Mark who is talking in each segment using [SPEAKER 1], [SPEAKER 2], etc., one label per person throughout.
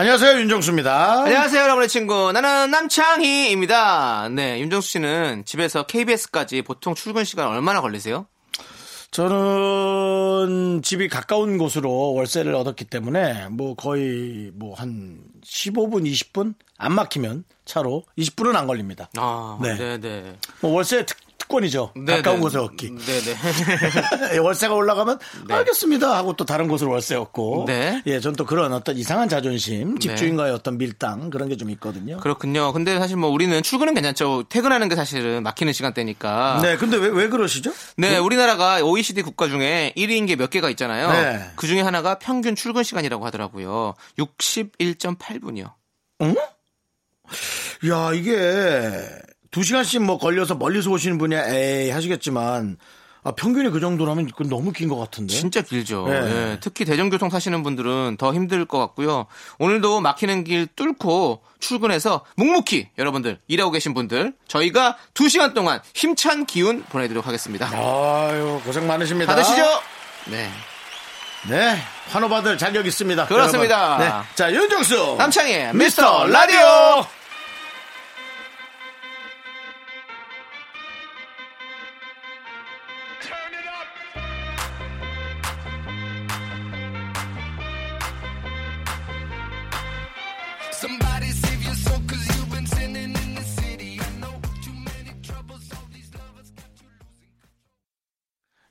[SPEAKER 1] 안녕하세요 윤정수입니다.
[SPEAKER 2] 안녕하세요, 여러분의 친구. 나는 남창희입니다. 네, 윤정수 씨는 집에서 KBS까지 보통 출근 시간 얼마나 걸리세요?
[SPEAKER 1] 저는 집이 가까운 곳으로 월세를 얻었기 때문에 뭐 거의 뭐 한 15분 20분 안 막히면 차로 20분은 안 걸립니다.
[SPEAKER 2] 아,
[SPEAKER 1] 네.
[SPEAKER 2] 네, 네.
[SPEAKER 1] 뭐 월세 특, 특권이죠.
[SPEAKER 2] 네,
[SPEAKER 1] 가까운
[SPEAKER 2] 네.
[SPEAKER 1] 곳에 얻기.
[SPEAKER 2] 네, 네.
[SPEAKER 1] 월세가 올라가면
[SPEAKER 2] 네.
[SPEAKER 1] 알겠습니다 하고 또 다른 곳으로 월세 얻고.
[SPEAKER 2] 네.
[SPEAKER 1] 예, 전 또 그런 어떤 이상한 자존심, 집주인과의 어떤 밀당 그런 게 좀 있거든요.
[SPEAKER 2] 그렇군요. 근데 사실 뭐 우리는 출근은 괜찮죠. 퇴근하는 게 사실은 막히는 시간대니까.
[SPEAKER 1] 네, 근데 왜, 왜 그러시죠?
[SPEAKER 2] 네, 우리나라가 OECD 국가 중에 1위인 게 몇 개가 있잖아요.
[SPEAKER 1] 네.
[SPEAKER 2] 그 중에 하나가 평균 출근 시간이라고 하더라고요. 61.8분이요.
[SPEAKER 1] 야, 이게 두 시간씩 뭐 걸려서 멀리서 오시는 분이 에이 하시겠지만 아, 평균이 그 정도라면 그건 너무 긴 것 같은데.
[SPEAKER 2] 진짜 길죠.
[SPEAKER 1] 네.
[SPEAKER 2] 예, 특히 대중교통 타시는 분들은 더 힘들 것 같고요. 오늘도 막히는 길 뚫고 출근해서 묵묵히 여러분들 일하고 계신 분들 저희가 2시간 동안 힘찬 기운 보내드리도록 하겠습니다.
[SPEAKER 1] 아유, 고생 많으십니다.
[SPEAKER 2] 받으시죠? 네.
[SPEAKER 1] 네. 환호 받을 자격 있습니다.
[SPEAKER 2] 그렇습니다.
[SPEAKER 1] 네. 자, 윤정수.
[SPEAKER 2] 남창희
[SPEAKER 1] 미스터 라디오.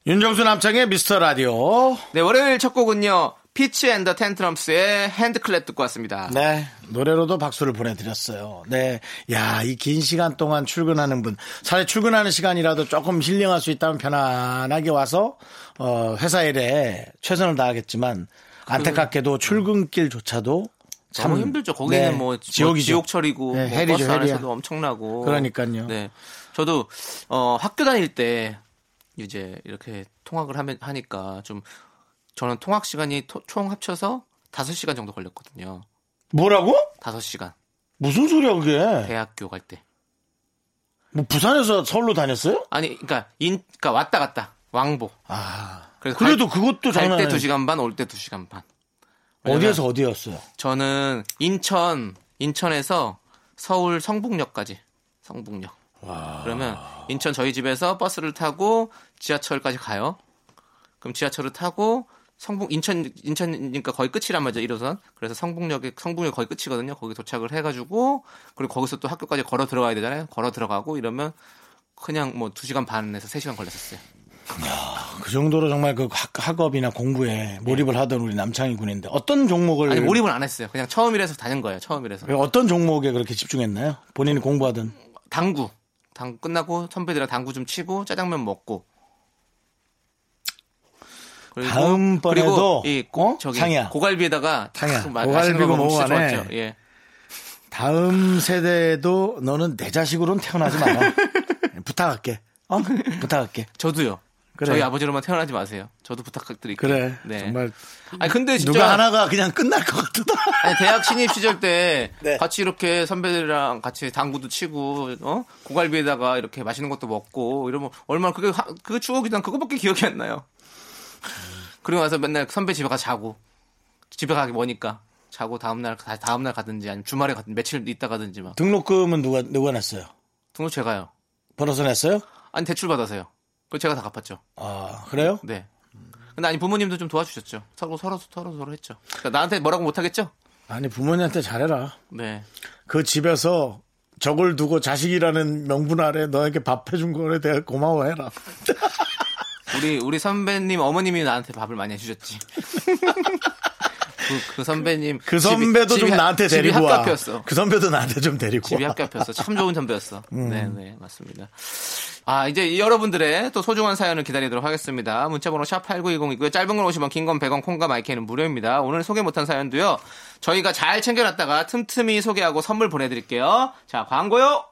[SPEAKER 1] 윤정수 남창희의 미스터 라디오.
[SPEAKER 2] 네, 월요일 첫 곡은요. Fitz and the Tantrums의 HandClap 듣고 왔습니다.
[SPEAKER 1] 네. 노래로도 박수를 보내드렸어요. 네. 야, 이 긴 시간 동안 출근하는 분. 차라리 출근하는 시간이라도 조금 힐링할 수 있다면 편안하게 와서, 어, 회사 일에 최선을 다하겠지만, 안타깝게도 출근길조차도 참
[SPEAKER 2] 너무 힘들죠. 거기는
[SPEAKER 1] 네,
[SPEAKER 2] 뭐
[SPEAKER 1] 지옥이죠.
[SPEAKER 2] 지옥철이고
[SPEAKER 1] 네,
[SPEAKER 2] 뭐
[SPEAKER 1] hell이죠,
[SPEAKER 2] 버스. 안에서도 엄청나고.
[SPEAKER 1] 그러니까요.
[SPEAKER 2] 네. 저도 어 학교 다닐 때 이제 이렇게 통학을 하면 하니까 좀 저는 통학 시간이 토- 총 합쳐서 5시간 정도 걸렸거든요.
[SPEAKER 1] 뭐라고?
[SPEAKER 2] 5시간.
[SPEAKER 1] 무슨 소리야, 그게?
[SPEAKER 2] 대학교 갈 때.
[SPEAKER 1] 뭐 부산에서 서울로 다녔어요?
[SPEAKER 2] 아니 그러니까 인 그러니까 왔다 갔다. 왕복.
[SPEAKER 1] 아.
[SPEAKER 2] 그래서
[SPEAKER 1] 그래도 그것도
[SPEAKER 2] 갈
[SPEAKER 1] 장난
[SPEAKER 2] 때
[SPEAKER 1] 아니-
[SPEAKER 2] 2시간 반, 올 때 2시간 반.
[SPEAKER 1] 어디에서 어디였어요?
[SPEAKER 2] 저는 인천 인천에서 서울 성북역까지 성북역. 그러면 인천 저희 집에서 버스를 타고 지하철까지 가요. 그럼 지하철을 타고 성북 인천 인천이니까 거의 끝이란 말이죠 1호선. 그래서 성북역에 성북역 거의 끝이거든요. 거기 도착을 해가지고 그리고 거기서 또 학교까지 걸어 들어가야 되잖아요. 걸어 들어가고 이러면 그냥 뭐 2시간 반에서 3시간 걸렸었어요.
[SPEAKER 1] 그 정도로 정말 그 학, 학업이나 공부에 몰입을 하던 우리 남창희 군인데 어떤 종목을
[SPEAKER 2] 아니 몰입은 안 했어요. 그냥 처음이라서 다닌 거예요. 처음이라서.
[SPEAKER 1] 어떤 종목에 그렇게 집중했나요? 본인이 공부하던
[SPEAKER 2] 당구. 당구 끝나고 선배들이랑 당구 좀 치고 짜장면 먹고. 그리고
[SPEAKER 1] 다음번에도,
[SPEAKER 2] 그리고 이
[SPEAKER 1] 어?
[SPEAKER 2] 저기
[SPEAKER 1] 상이야.
[SPEAKER 2] 고갈비에다가
[SPEAKER 1] 상이야. 고갈비고 먹어가네.
[SPEAKER 2] 좋았죠. 예.
[SPEAKER 1] 다음 세대에도 너는 내 자식으로는 태어나지 마라. 부탁할게. 어? 부탁할게.
[SPEAKER 2] 저도요.
[SPEAKER 1] 그래.
[SPEAKER 2] 저희 아버지로만 태어나지 마세요. 저도 부탁드릴게요.
[SPEAKER 1] 그래.
[SPEAKER 2] 네.
[SPEAKER 1] 정말
[SPEAKER 2] 아니 근데 진짜
[SPEAKER 1] 누가 하나가 그냥 끝날 것 같다.
[SPEAKER 2] 아니, 대학 신입 시절 때
[SPEAKER 1] 네.
[SPEAKER 2] 같이 이렇게 선배들이랑 같이 당구도 치고 어 고갈비에다가 이렇게 맛있는 것도 먹고 이러면 얼마나 그게 하- 그게 추억이 난 그거밖에 기억이 안 나요. 그리고 나서 맨날 선배 집에 가서 자고 집에 가기 뭐니까 자고 다음 날 다- 다음 날 가든지 아니면 주말에 가든 며칠 있다 가든지 막
[SPEAKER 1] 등록금은 누가 누가 냈어요?
[SPEAKER 2] 등록 제가요.
[SPEAKER 1] 벌어서 냈어요?
[SPEAKER 2] 아니 대출 받아서요. 그거 제가 다 갚았죠.
[SPEAKER 1] 아 그래요?
[SPEAKER 2] 네. 근데 아니 부모님도 좀 도와주셨죠. 서로 서로 서로 서로 했죠. 그러니까 나한테 뭐라고 못하겠죠?
[SPEAKER 1] 아니 부모님한테 잘해라.
[SPEAKER 2] 네.
[SPEAKER 1] 그 집에서 적을 두고 자식이라는 명분 아래 너에게 밥 해준 거에 대해 고마워해라.
[SPEAKER 2] 우리 우리 선배님 어머님이 나한테 밥을 많이 해주셨지. 그, 그 선배님
[SPEAKER 1] 그 선배도
[SPEAKER 2] 집이-
[SPEAKER 1] 좀
[SPEAKER 2] 집이
[SPEAKER 1] 나한테 데리고
[SPEAKER 2] 학교
[SPEAKER 1] 와.
[SPEAKER 2] 앞이었어.
[SPEAKER 1] 그 선배도 나한테 좀 데리고
[SPEAKER 2] 집이
[SPEAKER 1] 와.
[SPEAKER 2] 학교 앞이었어. 참 좋은 선배였어.
[SPEAKER 1] 음.
[SPEAKER 2] 네, 네, 맞습니다. 아, 이제 여러분들의 또 소중한 사연을 기다리도록 하겠습니다. 문자번호 샵8910이고요. 짧은 건 50원, 긴건 100원, 콩과 마이크는 무료입니다. 오늘 소개 못한 사연도요. 저희가 잘 챙겨놨다가 틈틈이 소개하고 선물 보내드릴게요. 자, 광고요.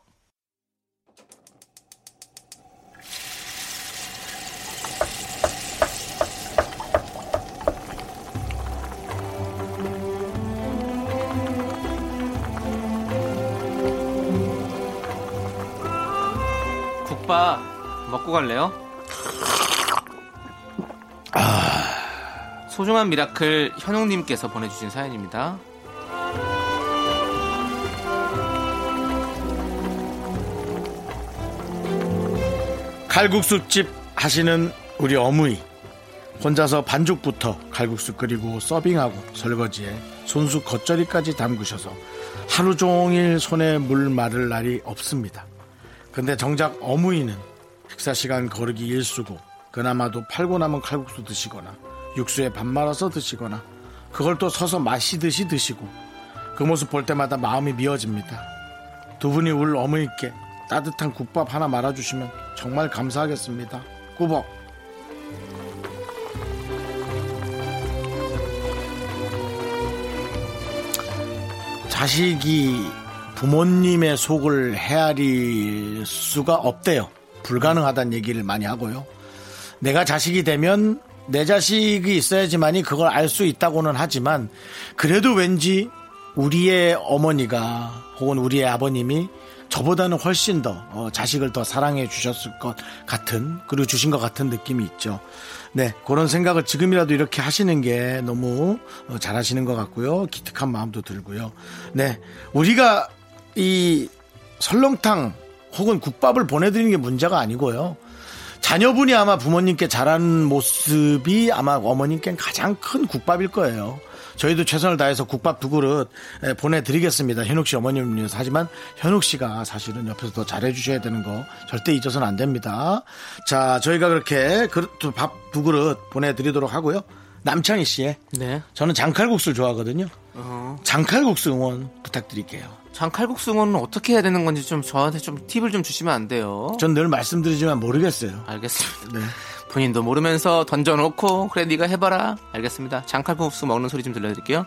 [SPEAKER 2] 국밥 먹고 갈래요? 소중한 miracle 현웅님께서 보내주신 사연입니다.
[SPEAKER 1] 칼국수집 하시는 우리 어머니 혼자서 반죽부터 칼국수 끓이고 서빙하고 설거지에 손수 겉절이까지 담그셔서 하루 종일 손에 물 마를 날이 없습니다. 근데 정작 어머니는 식사 시간 거르기 일수고 그나마도 팔고 남은 칼국수 드시거나 육수에 밥 말아서 드시거나 그걸 또 서서 마시듯이 드시고 그 모습 볼 때마다 마음이 미어집니다. 두 분이 울 어머니께 따뜻한 국밥 하나 말아주시면 정말 감사하겠습니다. 꾸벅. 자식이 부모님의 속을 헤아릴 수가 없대요. 불가능하다는 얘기를 많이 하고요. 내가 자식이 되면 내 자식이 있어야지만이 그걸 알 수 있다고는 하지만 그래도 왠지 우리의 어머니가 혹은 우리의 아버님이 저보다는 훨씬 더 어, 자식을 더 사랑해 주셨을 것 같은 그리고 주신 것 같은 느낌이 있죠. 네 그런 생각을 지금이라도 이렇게 하시는 게 너무 어, 잘하시는 것 같고요. 기특한 마음도 들고요. 네 우리가 이 설렁탕 혹은 국밥을 보내드리는 게 문제가 아니고요. 자녀분이 아마 부모님께 잘하는 모습이 아마 어머님께는 가장 큰 국밥일 거예요. 저희도 최선을 다해서 국밥 두 그릇 보내드리겠습니다. 현욱 씨 어머님을 위해서. 하지만 현욱 씨가 사실은 옆에서 더 잘해주셔야 되는 거 절대 잊어서는 안 됩니다. 자, 저희가 그렇게 밥 두 그릇 보내드리도록 하고요. 남창희 씨의
[SPEAKER 2] 네.
[SPEAKER 1] 저는 장칼국수를 좋아하거든요.
[SPEAKER 2] 어.
[SPEAKER 1] 장칼국수 응원 부탁드릴게요.
[SPEAKER 2] 장칼국수 응원은 어떻게 해야 되는 건지 좀 저한테 좀 팁을 좀 주시면 안 돼요?
[SPEAKER 1] 전 늘 말씀드리지만 모르겠어요.
[SPEAKER 2] 알겠습니다.
[SPEAKER 1] 네.
[SPEAKER 2] 본인도 모르면서 던져놓고 그래 네가 해봐라. 알겠습니다. 장칼국수 먹는 소리 좀 들려드릴게요.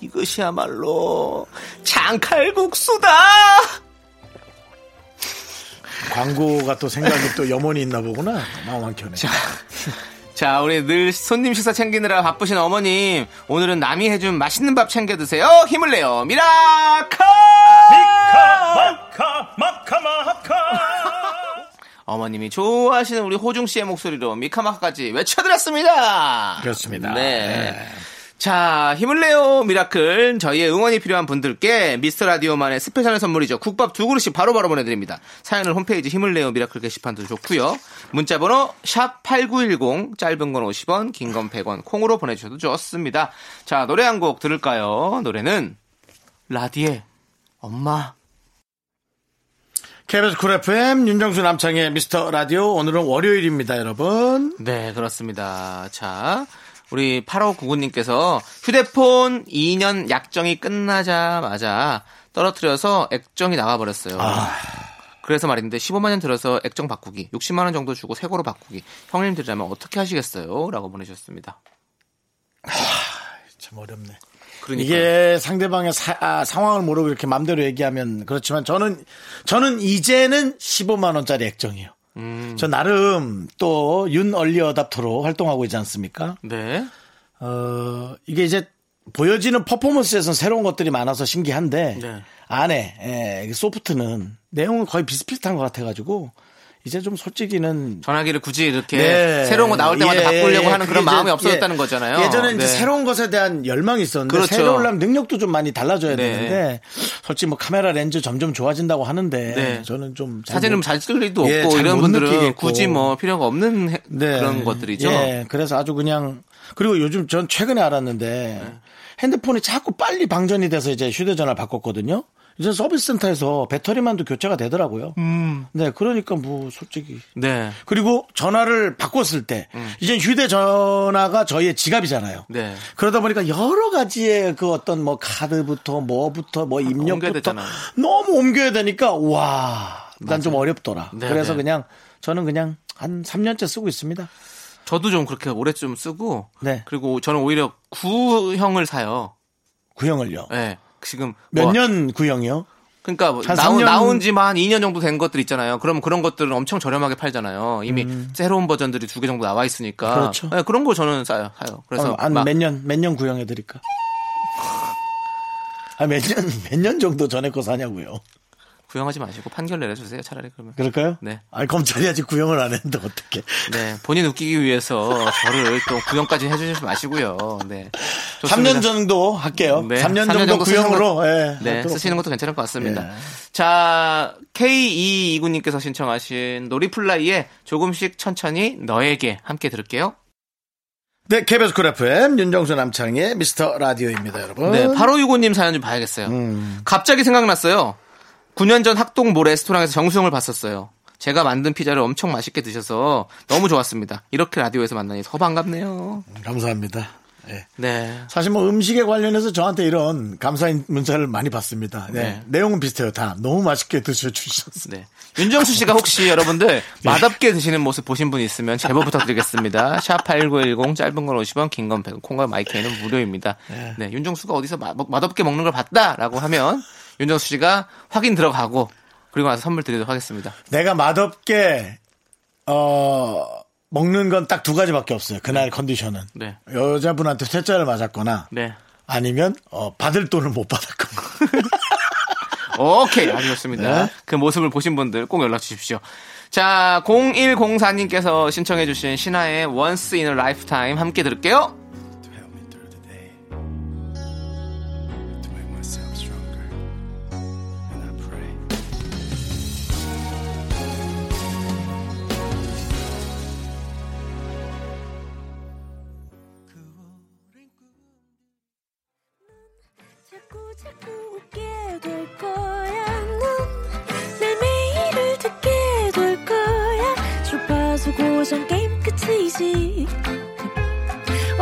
[SPEAKER 2] 이것이야말로 장칼국수다.
[SPEAKER 1] 광고가 또 생각이 또 염원이 있나 보구나. 마음 켜네.
[SPEAKER 2] 자, 자, 우리 늘 손님 식사 챙기느라 바쁘신 어머님, 오늘은 남이 해준 맛있는 밥 챙겨 드세요. 힘을 내요. 미라카!
[SPEAKER 3] 미카 마카 마카 마카
[SPEAKER 2] 어머님이 좋아하시는 우리 호중 씨의 목소리로 미카마카까지 외쳐드렸습니다.
[SPEAKER 1] 그렇습니다.
[SPEAKER 2] 네.
[SPEAKER 1] 네.
[SPEAKER 2] 자, 힘을 내요, miracle. 저희의 응원이 필요한 분들께 미스터 라디오만의 special 선물이죠. 국밥 두 그릇씩 바로바로 보내드립니다. 사연을 홈페이지 힘을 내요, miracle 게시판도 좋고요 문자번호 샵8910, 짧은 건 50원, 긴 건 100원, 콩으로 보내주셔도 좋습니다. 자, 노래 한 곡 들을까요? 노래는 라디의 엄마.
[SPEAKER 1] KBS Cool FM 윤정수 남창희의 미스터 라디오 오늘은 월요일입니다, 여러분.
[SPEAKER 2] 네, 그렇습니다. 자, 우리 8599님께서 휴대폰 2년 약정이 끝나자마자 떨어뜨려서 액정이 나가버렸어요. 그래서 말인데 15만 원 들어서 액정 바꾸기, 60만 원 정도 주고 새 거로 바꾸기. 형님들이라면 어떻게 하시겠어요? 라고 보내주셨습니다.
[SPEAKER 1] 참 어렵네.
[SPEAKER 2] 그러니까
[SPEAKER 1] 이게 상대방의 사- 아, 상황을 모르고 이렇게 맘대로 얘기하면 그렇지만 저는 저는 이제는 15만 원짜리 액정이에요.
[SPEAKER 2] 음,
[SPEAKER 1] 저 나름 또 윤 얼리 어답터로 활동하고 있지 않습니까?
[SPEAKER 2] 네.
[SPEAKER 1] 어, 이게 이제 보여지는 퍼포먼스에서는 새로운 것들이 많아서 신기한데
[SPEAKER 2] 네.
[SPEAKER 1] 안에 예, 소프트는 내용은 거의 비슷비슷한 것 같아가지고 이제 좀 솔직히는
[SPEAKER 2] 전화기를 굳이 이렇게
[SPEAKER 1] 네.
[SPEAKER 2] 새로운 거 나올 때마다
[SPEAKER 1] 예,
[SPEAKER 2] 바꾸려고
[SPEAKER 1] 예,
[SPEAKER 2] 하는 그런 마음이
[SPEAKER 1] 이제,
[SPEAKER 2] 없어졌다는
[SPEAKER 1] 예.
[SPEAKER 2] 거잖아요.
[SPEAKER 1] 예전에 이제
[SPEAKER 2] 네.
[SPEAKER 1] 새로운 것에 대한 열망이 있었는데
[SPEAKER 2] 그렇죠.
[SPEAKER 1] 새로운 능력도 좀 많이 달라져야
[SPEAKER 2] 네.
[SPEAKER 1] 되는데 솔직히 뭐 카메라 렌즈 점점 좋아진다고 하는데
[SPEAKER 2] 네.
[SPEAKER 1] 저는 좀 못-
[SPEAKER 2] 잘 찍을 일도
[SPEAKER 1] 예,
[SPEAKER 2] 없고 이런 분들은
[SPEAKER 1] 느끼겠고.
[SPEAKER 2] 굳이 뭐 필요가 없는 해-
[SPEAKER 1] 네.
[SPEAKER 2] 그런 것들이죠.
[SPEAKER 1] 예, 그래서 아주 그냥 그리고 요즘 전 최근에 알았는데
[SPEAKER 2] 네.
[SPEAKER 1] 핸드폰이 자꾸 빨리 방전이 돼서 이제 휴대전화를 바꿨거든요. 이제 서비스 센터에서 배터리만도 교체가 되더라고요. 네, 그러니까 뭐 솔직히
[SPEAKER 2] 네.
[SPEAKER 1] 그리고 전화를 바꿨을 때 이제 휴대 전화가 저희의 지갑이잖아요.
[SPEAKER 2] 네.
[SPEAKER 1] 그러다 보니까 여러 가지의 그 어떤 뭐 카드부터 뭐부터 뭐
[SPEAKER 2] 옮겨야
[SPEAKER 1] 입력부터
[SPEAKER 2] 되잖아요.
[SPEAKER 1] 너무 옮겨야 되니까 와, 난 좀 어렵더라.
[SPEAKER 2] 네,
[SPEAKER 1] 그래서
[SPEAKER 2] 네.
[SPEAKER 1] 그냥 저는 그냥 한 3년째 쓰고 있습니다.
[SPEAKER 2] 저도 좀 그렇게 오래 좀 쓰고
[SPEAKER 1] 네.
[SPEAKER 2] 그리고 저는 오히려 구형을 사요.
[SPEAKER 1] 구형을요.
[SPEAKER 2] 네. 지금
[SPEAKER 1] 몇뭐년 구형이요?
[SPEAKER 2] 그러니까
[SPEAKER 1] 뭐한
[SPEAKER 2] 나온,
[SPEAKER 1] 3년?
[SPEAKER 2] 나온 지만 한 2년 정도 된 것들 있잖아요. 그럼 그런 것들은 엄청 저렴하게 팔잖아요. 이미 새로운 버전들이 두 개 정도 나와 있으니까.
[SPEAKER 1] 음. 그렇죠.
[SPEAKER 2] 네, 그런 거 저는 사요. 사요. 그래서 막-
[SPEAKER 1] 한몇 년, 몇 년 구형해 드릴까? 아, 몇 년, 몇 년 정도 전에 거 사냐고요.
[SPEAKER 2] 구형하지 마시고 판결 내려주세요. 차라리 그러면.
[SPEAKER 1] 그럴까요?
[SPEAKER 2] 네.
[SPEAKER 1] 아니, 검찰이 아직 구형을 안 했는데 어떻게.
[SPEAKER 2] 네. 본인 웃기기 위해서 저를 또 구형까지 해주시지 마시고요. 네. 좋습니다.
[SPEAKER 1] 3년 정도 할게요.
[SPEAKER 2] 네,
[SPEAKER 1] 3년
[SPEAKER 2] 3년
[SPEAKER 1] 정도
[SPEAKER 2] 정도
[SPEAKER 1] 구형으로.
[SPEAKER 2] 것-
[SPEAKER 1] 예,
[SPEAKER 2] 네,
[SPEAKER 1] 하도록
[SPEAKER 2] 쓰시는 것도 괜찮을 것 같습니다.
[SPEAKER 1] 예.
[SPEAKER 2] 자, K229님께서 신청하신 놀이플라이의 조금씩 천천히 너에게 함께 들을게요.
[SPEAKER 1] 네, KBS Cool FM 윤정수 남창희의 미스터 라디오입니다, 여러분.
[SPEAKER 2] 네, 8565님 사연 좀 봐야겠어요.
[SPEAKER 1] 음.
[SPEAKER 2] 갑자기 생각났어요. 9년 전 학동 모 레스토랑에서 정수 형을 봤었어요. 제가 만든 피자를 엄청 맛있게 드셔서 너무 좋았습니다. 이렇게 라디오에서 만나니 더 반갑네요.
[SPEAKER 1] 감사합니다. 예.
[SPEAKER 2] 네.
[SPEAKER 1] 사실 뭐 음식에 관련해서 저한테 이런 감사 문자를 많이 받습니다. 네.
[SPEAKER 2] 네.
[SPEAKER 1] 내용은 비슷해요. 다 너무 맛있게 드셔주셨어요.
[SPEAKER 2] 네. 윤정수 씨가 혹시 여러분들
[SPEAKER 1] 네.
[SPEAKER 2] 맛없게 드시는 모습 보신 분 있으면 제보 부탁드리겠습니다. 샵8910 짧은 건 50원, 긴 건 100원, 콩과 마이크는 무료입니다. 네. 윤정수가 어디서 마- 맛없게 먹는 걸 봤다라고 하면 윤정수 씨가 확인 들어가고 그리고 나서 선물 드리도록 하겠습니다.
[SPEAKER 1] 내가 맛없게 어 먹는 건 딱 두 가지밖에 없어요. 그날 컨디션은
[SPEAKER 2] 네.
[SPEAKER 1] 여자분한테 퇴짜를 맞았거나
[SPEAKER 2] 네.
[SPEAKER 1] 아니면 어, 받을 돈을 못 받았거나.
[SPEAKER 2] 오케이. 아주 좋습니다.
[SPEAKER 1] 네.
[SPEAKER 2] 그 모습을 보신 분들 꼭 연락 주십시오. 자, 0104님께서 신청해주신 신화의 Once in a Lifetime 함께 들을게요.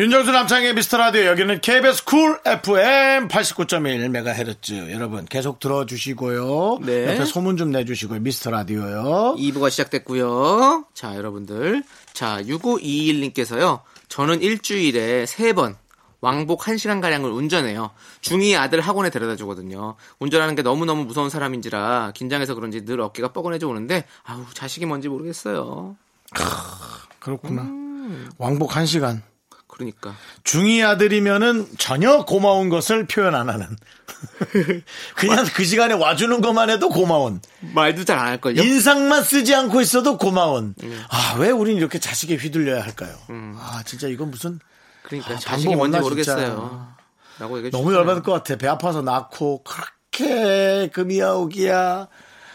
[SPEAKER 1] 윤정수 남창희의 미스터 라디오 여기는 KBS Cool FM 89.1MHz 여러분 계속 들어주시고요.
[SPEAKER 2] 네.
[SPEAKER 1] 옆에 소문 좀 내주시고요. 미스터 라디오요.
[SPEAKER 2] 2부가 시작됐고요. 자, 여러분들. 자, 6521님께서요. 저는 일주일에 3번 왕복 1시간 가량을 운전해요. 중2 아들 학원에 데려다 주거든요. 운전하는 게 너무너무 무서운 사람인지라 긴장해서 그런지 늘 어깨가 뻐근해져 오는데 아우, 자식이 뭔지 모르겠어요.
[SPEAKER 1] 그렇구나.
[SPEAKER 2] 음.
[SPEAKER 1] 왕복 1시간.
[SPEAKER 2] 그러니까.
[SPEAKER 1] 중2 아들이면은 전혀 고마운 것을 표현 안 하는. 그냥 그 시간에 와주는 것만 해도 고마운.
[SPEAKER 2] 말도 잘 안 할걸요?
[SPEAKER 1] 인상만 쓰지 않고 있어도 고마운.
[SPEAKER 2] 음.
[SPEAKER 1] 아, 왜 우린 이렇게 자식에 휘둘려야 할까요? 아, 진짜 이건 무슨
[SPEAKER 2] 그러니까
[SPEAKER 1] 아,
[SPEAKER 2] 자식이 뭔지
[SPEAKER 1] 없나,
[SPEAKER 2] 모르겠어요.
[SPEAKER 1] 너무. 열받을 것 같아. 배 아파서 낳고 그렇게 금이야 오기야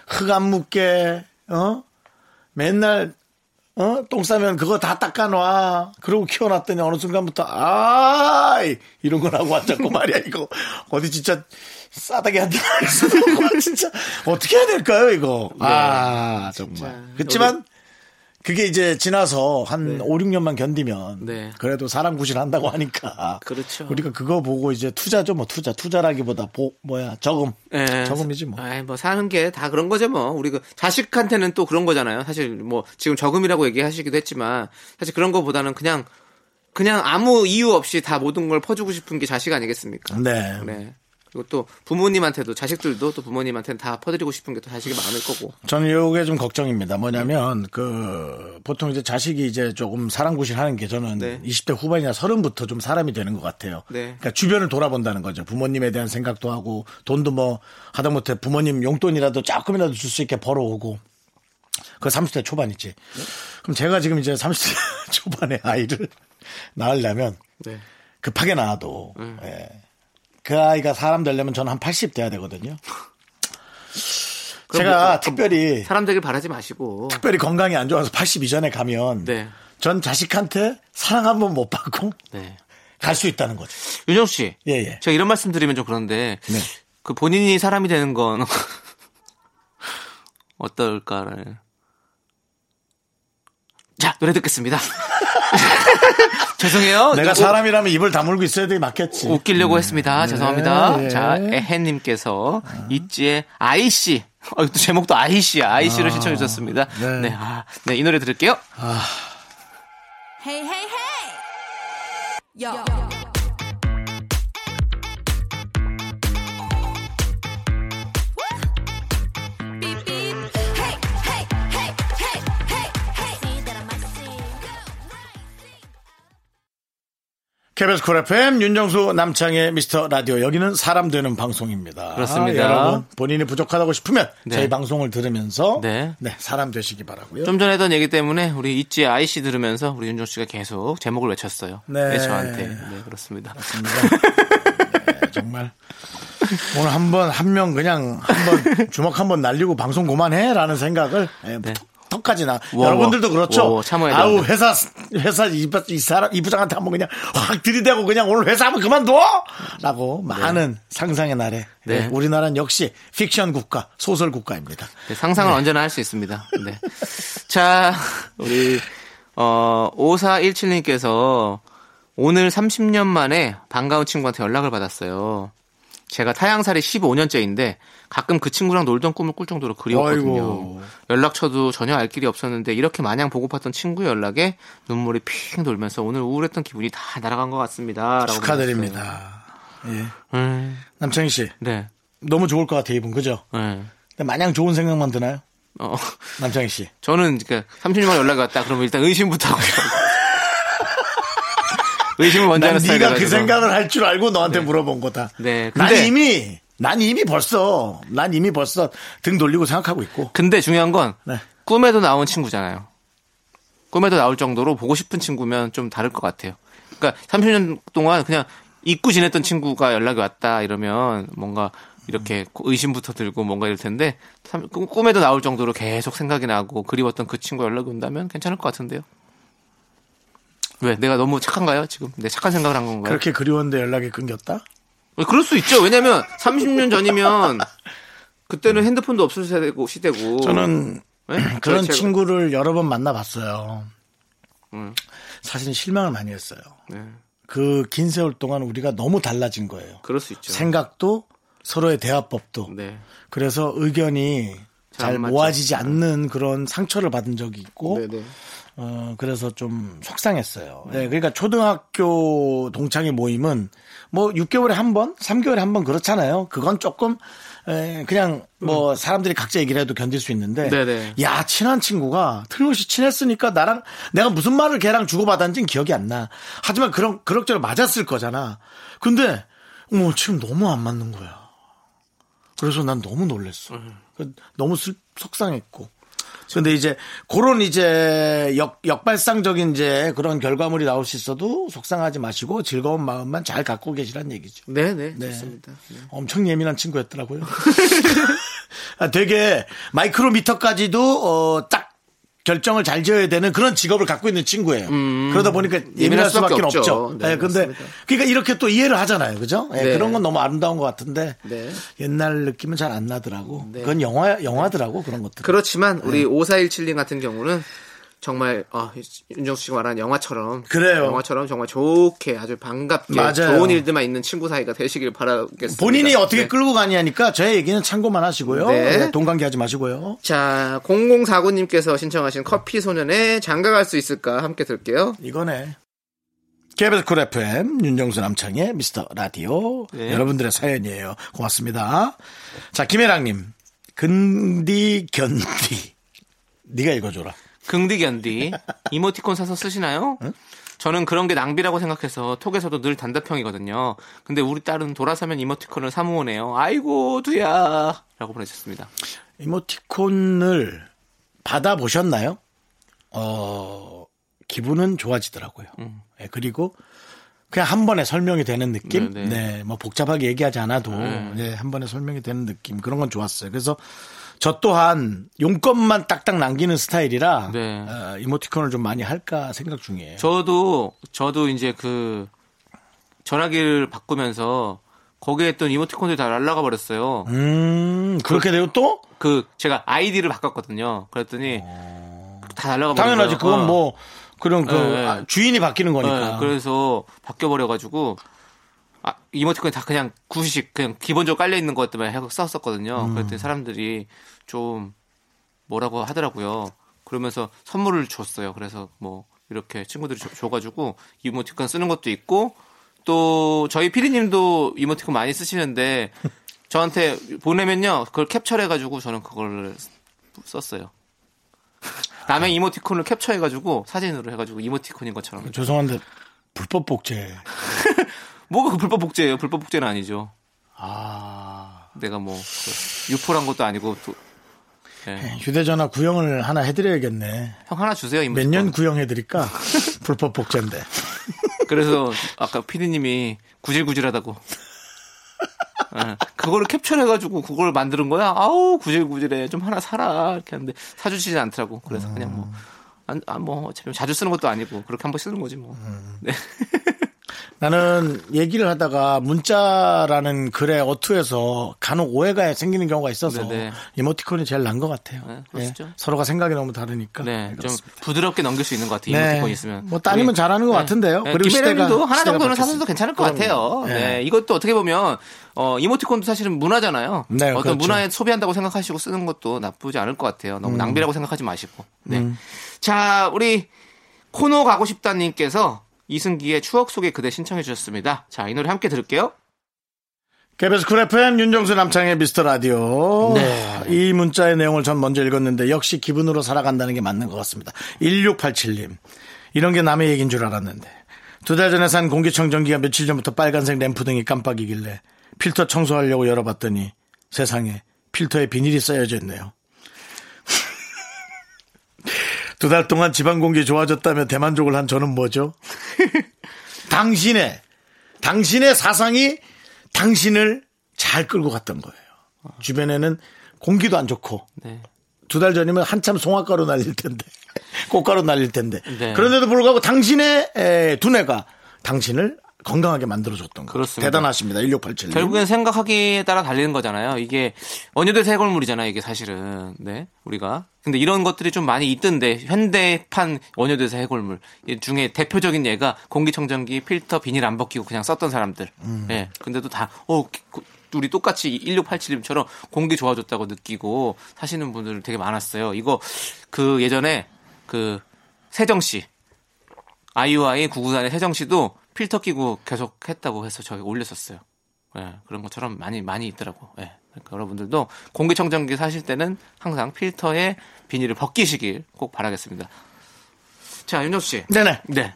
[SPEAKER 1] 흙 안 묻게 어 맨날 어 똥 싸면 그거 다 닦아놔. 그러고 키워놨더니 어느 순간부터 아 이런 걸 하고 앉았고 말이야 이거 어디 진짜 싸다게 한다. 진짜 어떻게 해야 될까요 이거? 아 정말. 그렇지만 그게 이제 지나서 한 오, 6년만 견디면
[SPEAKER 2] 네.
[SPEAKER 1] 그래도 사람 구실한다고 하니까
[SPEAKER 2] 그렇죠.
[SPEAKER 1] 우리가 그거 보고 이제 투자죠 뭐 투자 투자라기보다 보 뭐야 저금
[SPEAKER 2] 예.
[SPEAKER 1] 저금이지 뭐.
[SPEAKER 2] 아이, 뭐 사는 게 다 그런 거죠 뭐. 우리 그 자식한테는 또 그런 거잖아요. 사실 뭐 지금 저금이라고 얘기하시기도 했지만 사실 그런 거보다는 그냥 그냥 아무 이유 없이 다 모든 걸 퍼주고 싶은 게 자식 아니겠습니까?
[SPEAKER 1] 네.
[SPEAKER 2] 네. 그리고 또 부모님한테도 자식들도 또 부모님한테는 다 퍼드리고 싶은 게 또 자식이 마음일 거고.
[SPEAKER 1] 저는 요게 좀 걱정입니다. 뭐냐면 그 보통 이제 자식이 이제 조금 사랑구실 하는 게 저는
[SPEAKER 2] 네.
[SPEAKER 1] 20대 후반이나 서른부터 좀 사람이 되는 것 같아요.
[SPEAKER 2] 네.
[SPEAKER 1] 그러니까 주변을 돌아본다는 거죠. 부모님에 대한 생각도 하고 돈도 뭐 하다못해 부모님 용돈이라도 조금이라도 줄 수 있게 벌어오고 그 30대 초반이지. 그럼 제가 지금 이제 30대 초반의 아이를 낳으려면
[SPEAKER 2] 네.
[SPEAKER 1] 급하게 낳아도
[SPEAKER 2] 음.
[SPEAKER 1] 예. 그 아이가 사람 되려면 저는 한 80 돼야 되거든요. 제가
[SPEAKER 2] 뭐,
[SPEAKER 1] 특별히
[SPEAKER 2] 사람 되길 바라지 마시고.
[SPEAKER 1] 특별히 건강이 안 좋아서 80 이전에 가면
[SPEAKER 2] 네.
[SPEAKER 1] 전 자식한테 사랑 한 번 못 받고
[SPEAKER 2] 네.
[SPEAKER 1] 갈수 있다는 거죠.
[SPEAKER 2] 윤정 씨.
[SPEAKER 1] 예, 예.
[SPEAKER 2] 제가 이런 말씀 드리면 좀 그런데
[SPEAKER 1] 네.
[SPEAKER 2] 그 본인이 사람이 되는 건 어떨까를. 자, 노래 듣겠습니다. 죄송해요.
[SPEAKER 1] 내가
[SPEAKER 2] 우-
[SPEAKER 1] 사람이라면 입을 다물고 있어야 되게 맞겠지.
[SPEAKER 2] 웃기려고 했습니다. 죄송합니다.
[SPEAKER 1] 예.
[SPEAKER 2] 자, 에헨님께서 있지의 아이씨. 어, 또 제목도 아이씨야. 아이씨를 신청해 주셨습니다.
[SPEAKER 1] 네.
[SPEAKER 2] 네. 아, 네, 이 노래 들을게요.
[SPEAKER 4] Hey, hey, hey. Yo. Beep,
[SPEAKER 1] KBS Cool FM 윤정수 남창희의 미스터 라디오 여기는 사람 되는 방송입니다.
[SPEAKER 2] 그렇습니다.
[SPEAKER 1] 여러분 본인이 부족하다고 싶으면
[SPEAKER 2] 네.
[SPEAKER 1] 저희 방송을 들으면서
[SPEAKER 2] 네.
[SPEAKER 1] 사람 되시기 바라고요.
[SPEAKER 2] 좀 전에 했던 얘기 때문에 우리 있지의 ICY 들으면서 우리 윤정수 씨가 계속 제목을 외쳤어요.
[SPEAKER 1] 네.
[SPEAKER 2] 네, 저한테. 네, 그렇습니다.
[SPEAKER 1] 네, 정말 오늘 한번 한 명 그냥 한번 주먹 한번 날리고 방송 그만해라는 생각을 예,
[SPEAKER 2] 네.
[SPEAKER 1] 턱까지 나.
[SPEAKER 2] 워,
[SPEAKER 1] 여러분들도 그렇죠.
[SPEAKER 2] 워, 워, 참아야
[SPEAKER 1] 아우
[SPEAKER 2] 됩니다.
[SPEAKER 1] 회사 회사 이, 이 사람 이 부장한테 한번 그냥 확 들이대고 그냥 오늘 회사 한번 그만둬라고 많은 상상의 날에
[SPEAKER 2] 네.
[SPEAKER 1] 예, 우리나라는 역시 픽션 국가 소설 국가입니다.
[SPEAKER 2] 네, 상상을 언제나 할 수 있습니다. 네. 자, 우리, 어, 5417님께서 오늘 30년 만에 반가운 친구한테 연락을 받았어요. 제가 타양살이 15년째인데 가끔 그 친구랑 놀던 꿈을 꿀 정도로 그리웠거든요.
[SPEAKER 1] 아이고.
[SPEAKER 2] 연락처도 전혀 알 길이 없었는데 이렇게 마냥 보고팠던 친구 연락에 눈물이 핑 돌면서 오늘 우울했던 기분이 다 날아간 것 같습니다.
[SPEAKER 1] 축하드립니다. 예.
[SPEAKER 2] 음,
[SPEAKER 1] 남창희 씨
[SPEAKER 2] 네.
[SPEAKER 1] 너무 좋을 것 같아요 이분 그죠?
[SPEAKER 2] 네.
[SPEAKER 1] 근데 마냥 좋은 생각만 드나요?
[SPEAKER 2] 어,
[SPEAKER 1] 남창희 씨.
[SPEAKER 2] 저는 그러니까 30년 만에 연락이 왔다. 그러면 일단 의심부터 하고 의심을 먼저
[SPEAKER 1] 난
[SPEAKER 2] 하는
[SPEAKER 1] 네가 그. 생각을 할 줄 알고 너한테 물어본 거다.
[SPEAKER 2] 네,
[SPEAKER 1] 난 이미 난 이미 벌써 난 이미 벌써 등 돌리고 생각하고 있고.
[SPEAKER 2] 근데 중요한 건
[SPEAKER 1] 네.
[SPEAKER 2] 꿈에도 나온 친구잖아요. 꿈에도 나올 정도로 보고 싶은 친구면 좀 다를 것 같아요. 그러니까 30년 동안 그냥 잊고 지냈던 친구가 연락이 왔다 이러면 뭔가 이렇게 의심부터 들고 뭔가 이럴 텐데 꿈에도 나올 정도로 계속 생각이 나고 그리웠던 그 친구 연락이 온다면 괜찮을 것 같은데요. 왜 내가 너무 착한가요 지금? 내 착한 생각을 한 건가요?
[SPEAKER 1] 그렇게 그리웠는데 연락이 끊겼다?
[SPEAKER 2] 어, 그럴 수 있죠. 왜냐면 30년 전이면 그때는 핸드폰도 없을 시대고 시대고
[SPEAKER 1] 저는
[SPEAKER 2] 네?
[SPEAKER 1] 그런
[SPEAKER 2] 제가-
[SPEAKER 1] 친구를 여러 번 만나봤어요.
[SPEAKER 2] 음.
[SPEAKER 1] 사실은 실망을 많이 했어요.
[SPEAKER 2] 네,
[SPEAKER 1] 그긴 세월 동안 우리가 너무 달라진 거예요.
[SPEAKER 2] 그럴 수 있죠.
[SPEAKER 1] 생각도 서로의 대화법도.
[SPEAKER 2] 네.
[SPEAKER 1] 그래서 의견이
[SPEAKER 2] 잘 맞죠.
[SPEAKER 1] 모아지지 않는 그런 상처를 받은 적이 있고
[SPEAKER 2] 네네.
[SPEAKER 1] 어, 그래서 좀 속상했어요. 네, 그러니까 초등학교 동창회 모임은 뭐 6개월에 한 번, 3개월에 한 번 그렇잖아요. 그건 조금 에, 그냥 뭐 사람들이 각자 얘기를 해도 견딜 수 있는데
[SPEAKER 2] 네네.
[SPEAKER 1] 야 친한 친구가 틀림없이 친했으니까 나랑 내가 무슨 말을 걔랑 주고받았는지는 기억이 안 나. 하지만 그런 그럭저럭 맞았을 거잖아. 근데 어머 지금 너무 안 맞는 거야. 그래서 난 너무 놀랬어. 그 너무 슬, 속상했고. 근데 이제 그런 이제 역, 역발상적인 이제 그런 결과물이 나올 수 있어도 속상하지 마시고 즐거운 마음만 잘 갖고 계시란 얘기죠.
[SPEAKER 2] 네네.
[SPEAKER 1] 네.
[SPEAKER 2] 좋습니다. 네.
[SPEAKER 1] 엄청 예민한 친구였더라고요. 아, 되게 마이크로미터까지도 어, 딱 결정을 잘 지어야 되는 그런 직업을 갖고 있는 친구예요. 그러다 보니까 예민할 수밖에 없죠.
[SPEAKER 2] 없죠. 네,
[SPEAKER 1] 예, 근데. 그러니까 이렇게 또 이해를 하잖아요. 그죠? 예,
[SPEAKER 2] 네.
[SPEAKER 1] 그런 건 너무 아름다운 것 같은데
[SPEAKER 2] 네.
[SPEAKER 1] 옛날 느낌은 잘 안 나더라고.
[SPEAKER 2] 네.
[SPEAKER 1] 그건 영화 영화더라고 그런 것들.
[SPEAKER 2] 그렇지만 우리
[SPEAKER 1] 네.
[SPEAKER 2] 5417님 같은 경우는 정말 아, 윤정수 씨가 말한 영화처럼
[SPEAKER 1] 그래요.
[SPEAKER 2] 영화처럼 정말 좋게 아주 반갑게
[SPEAKER 1] 맞아요.
[SPEAKER 2] 좋은 일들만 있는 친구 사이가 되시길 바라겠습니다.
[SPEAKER 1] 본인이 어떻게
[SPEAKER 2] 네.
[SPEAKER 1] 끌고 가냐니까 저의 얘기는 참고만 하시고요.
[SPEAKER 2] 네.
[SPEAKER 1] 네, 돈 관계하지 마시고요.
[SPEAKER 2] 자, 0049님께서 신청하신 커피소년의 장가갈 수 있을까 함께 들게요.
[SPEAKER 1] 이거네. KBS Cool FM 윤정수 남창희의 미스터 라디오
[SPEAKER 2] 네.
[SPEAKER 1] 여러분들의 사연이에요. 고맙습니다. 자 김혜랑님 근디 견디 네가 읽어줘라.
[SPEAKER 2] 긍디견디 이모티콘 사서 쓰시나요? 저는 그런 게 낭비라고 생각해서 톡에서도 늘 단답형이거든요. 근데 우리 딸은 돌아서면 이모티콘을 사모으네요. 아이고 두야 라고 보내셨습니다.
[SPEAKER 1] 이모티콘을 받아 보셨나요? 어 기분은 좋아지더라고요.
[SPEAKER 2] 음.
[SPEAKER 1] 예, 그리고 그냥 한 번에 설명이 되는 느낌?
[SPEAKER 2] 네,
[SPEAKER 1] 네,
[SPEAKER 2] 네.
[SPEAKER 1] 뭐 복잡하게 얘기하지 않아도
[SPEAKER 2] 네.
[SPEAKER 1] 네, 한 번에 설명이 되는 느낌. 그런 건 좋았어요. 그래서 저 또한 용건만 딱딱 남기는 스타일이라
[SPEAKER 2] 네.
[SPEAKER 1] 어, 이모티콘을 좀 많이 할까 생각 중이에요.
[SPEAKER 2] 저도 저도 이제 그 전화기를 바꾸면서 거기에 있던 이모티콘들이 다 날라가 버렸어요.
[SPEAKER 1] 음, 그렇게 돼요 또?
[SPEAKER 2] 그 제가 아이디를 바꿨거든요. 그랬더니 다 날라가 버렸어요.
[SPEAKER 1] 당연하지. 그건
[SPEAKER 2] 어.
[SPEAKER 1] 뭐 그런 그
[SPEAKER 2] 네, 네.
[SPEAKER 1] 아, 주인이 바뀌는 거니까.
[SPEAKER 2] 네, 그래서 바뀌어 버려 가지고 아, 이모티콘이 다 그냥 구식 그냥 기본적으로 깔려 있는 것들만 해서 썼었거든요.
[SPEAKER 1] 음.
[SPEAKER 2] 그랬더니 사람들이 좀 뭐라고 하더라고요. 그러면서 선물을 줬어요. 그래서 뭐 이렇게 친구들이 줘, 줘가지고 이모티콘 쓰는 것도 있고 또 저희 피디님도 이모티콘 많이 쓰시는데 저한테 보내면요 그걸 캡처해가지고 저는 그걸 썼어요. 남의 이모티콘을 캡처해가지고 사진으로 해가지고 이모티콘인 것처럼
[SPEAKER 1] 죄송한데 불법 복제.
[SPEAKER 2] 뭐가 그 불법 복제예요? 불법 복제는 아니죠.
[SPEAKER 1] 아.
[SPEAKER 2] 내가 뭐 그, 유포란 것도 아니고 또, 예.
[SPEAKER 1] 휴대전화 구형을 하나 해드려야겠네.
[SPEAKER 2] 형 하나 주세요.
[SPEAKER 1] 몇. 년 구형해드릴까? 불법 복제인데.
[SPEAKER 2] 그래서 아까 피디님이 구질구질하다고. 예. 그거를 캡처해가지고 그걸 만드는 거야. 아우 구질구질해. 좀 하나 사라 이렇게 하는데 사주시지 않더라고. 그래서 그냥 뭐. 안, 아, 뭐, 어차피 자주 쓰는 것도 아니고, 그렇게 한 번 쓰는 거지, 뭐. 네.
[SPEAKER 1] 나는 얘기를 하다가 문자라는 글의 어투에서 간혹 오해가 생기는 경우가 있어서
[SPEAKER 2] 네네.
[SPEAKER 1] 이모티콘이 제일 나은 것 같아요.
[SPEAKER 2] 네.
[SPEAKER 1] 예, 서로가 생각이 너무 다르니까.
[SPEAKER 2] 네. 좀. 부드럽게 넘길 수 있는 것 같아요.
[SPEAKER 1] 네.
[SPEAKER 2] 이모티콘 있으면.
[SPEAKER 1] 뭐 따님은
[SPEAKER 2] 우리-
[SPEAKER 1] 잘하는 것 같은데요.
[SPEAKER 2] 네,
[SPEAKER 1] 그리고 시대가-
[SPEAKER 2] 하나 정도는 사셔도. 괜찮을 것
[SPEAKER 1] 그럼요.
[SPEAKER 2] 같아요.
[SPEAKER 1] 네.
[SPEAKER 2] 네. 이것도 어떻게 보면 어, 이모티콘도 사실은 문화잖아요.
[SPEAKER 1] 네,
[SPEAKER 2] 어떤
[SPEAKER 1] 그렇죠.
[SPEAKER 2] 문화에 소비한다고 생각하시고 쓰는 것도 나쁘지 않을 것 같아요.
[SPEAKER 1] 음.
[SPEAKER 2] 너무 낭비라고 생각하지 마시고. 네. 자, 우리 코노 가고 싶다님께서 이승기의 추억 속의 그대 신청해 주셨습니다. 자, 이 노래 함께 들을게요.
[SPEAKER 1] KBS Cool FM 윤정수 남창희의 미스터 라디오.
[SPEAKER 2] 네.
[SPEAKER 1] 이 문자의 내용을 전 먼저 읽었는데 역시 기분으로 살아간다는 게 맞는 것 같습니다. 1687님. 이런 게 남의 얘기인 줄 알았는데. 두 달 전에 산 공기청정기가 며칠 전부터 빨간색 램프등이 깜빡이길래 필터 청소하려고 열어봤더니 세상에 필터에 비닐이 쌓여져 있네요. 두 달 동안 집안 공기 좋아졌다며 대만족을 한 저는 뭐죠? 당신의 당신의 사상이 당신을 잘 끌고 갔던 거예요. 주변에는 공기도 안 좋고
[SPEAKER 2] 네.
[SPEAKER 1] 두달 전이면 한참 송화가루 날릴 텐데 꽃가루 날릴 텐데
[SPEAKER 2] 네.
[SPEAKER 1] 그런데도 불구하고 당신의 에, 두뇌가 당신을 건강하게 만들어줬던 거
[SPEAKER 2] 그렇습니다.
[SPEAKER 1] 대단하십니다. 1687.
[SPEAKER 2] 결국엔 생각하기에 따라 달리는 거잖아요. 이게 원효대 해골물이잖아요. 이게 사실은 네 우리가 근데 이런 것들이 좀 많이 있던데 현대판 원효대사 해골물 이 중에 대표적인 예가 공기청정기 필터 비닐 안 벗기고 그냥 썼던 사람들.
[SPEAKER 1] 음.
[SPEAKER 2] 예. 근데도 다어 우리 똑같이 1687님처럼 공기 좋아졌다고 느끼고 사시는 분들 되게 많았어요. 이거 그 예전에 그 세정 씨 아이오아이 구구단의 세정 씨도 필터 끼고 계속 했다고 해서 저희 올렸었어요. 예, 그런 것처럼 많이 많이 있더라고. 예. 그러니까 여러분들도 공기청정기 사실 때는 항상 필터에 비닐을 벗기시길 꼭 바라겠습니다. 자, 윤정수 씨.
[SPEAKER 1] 네네.
[SPEAKER 2] 네.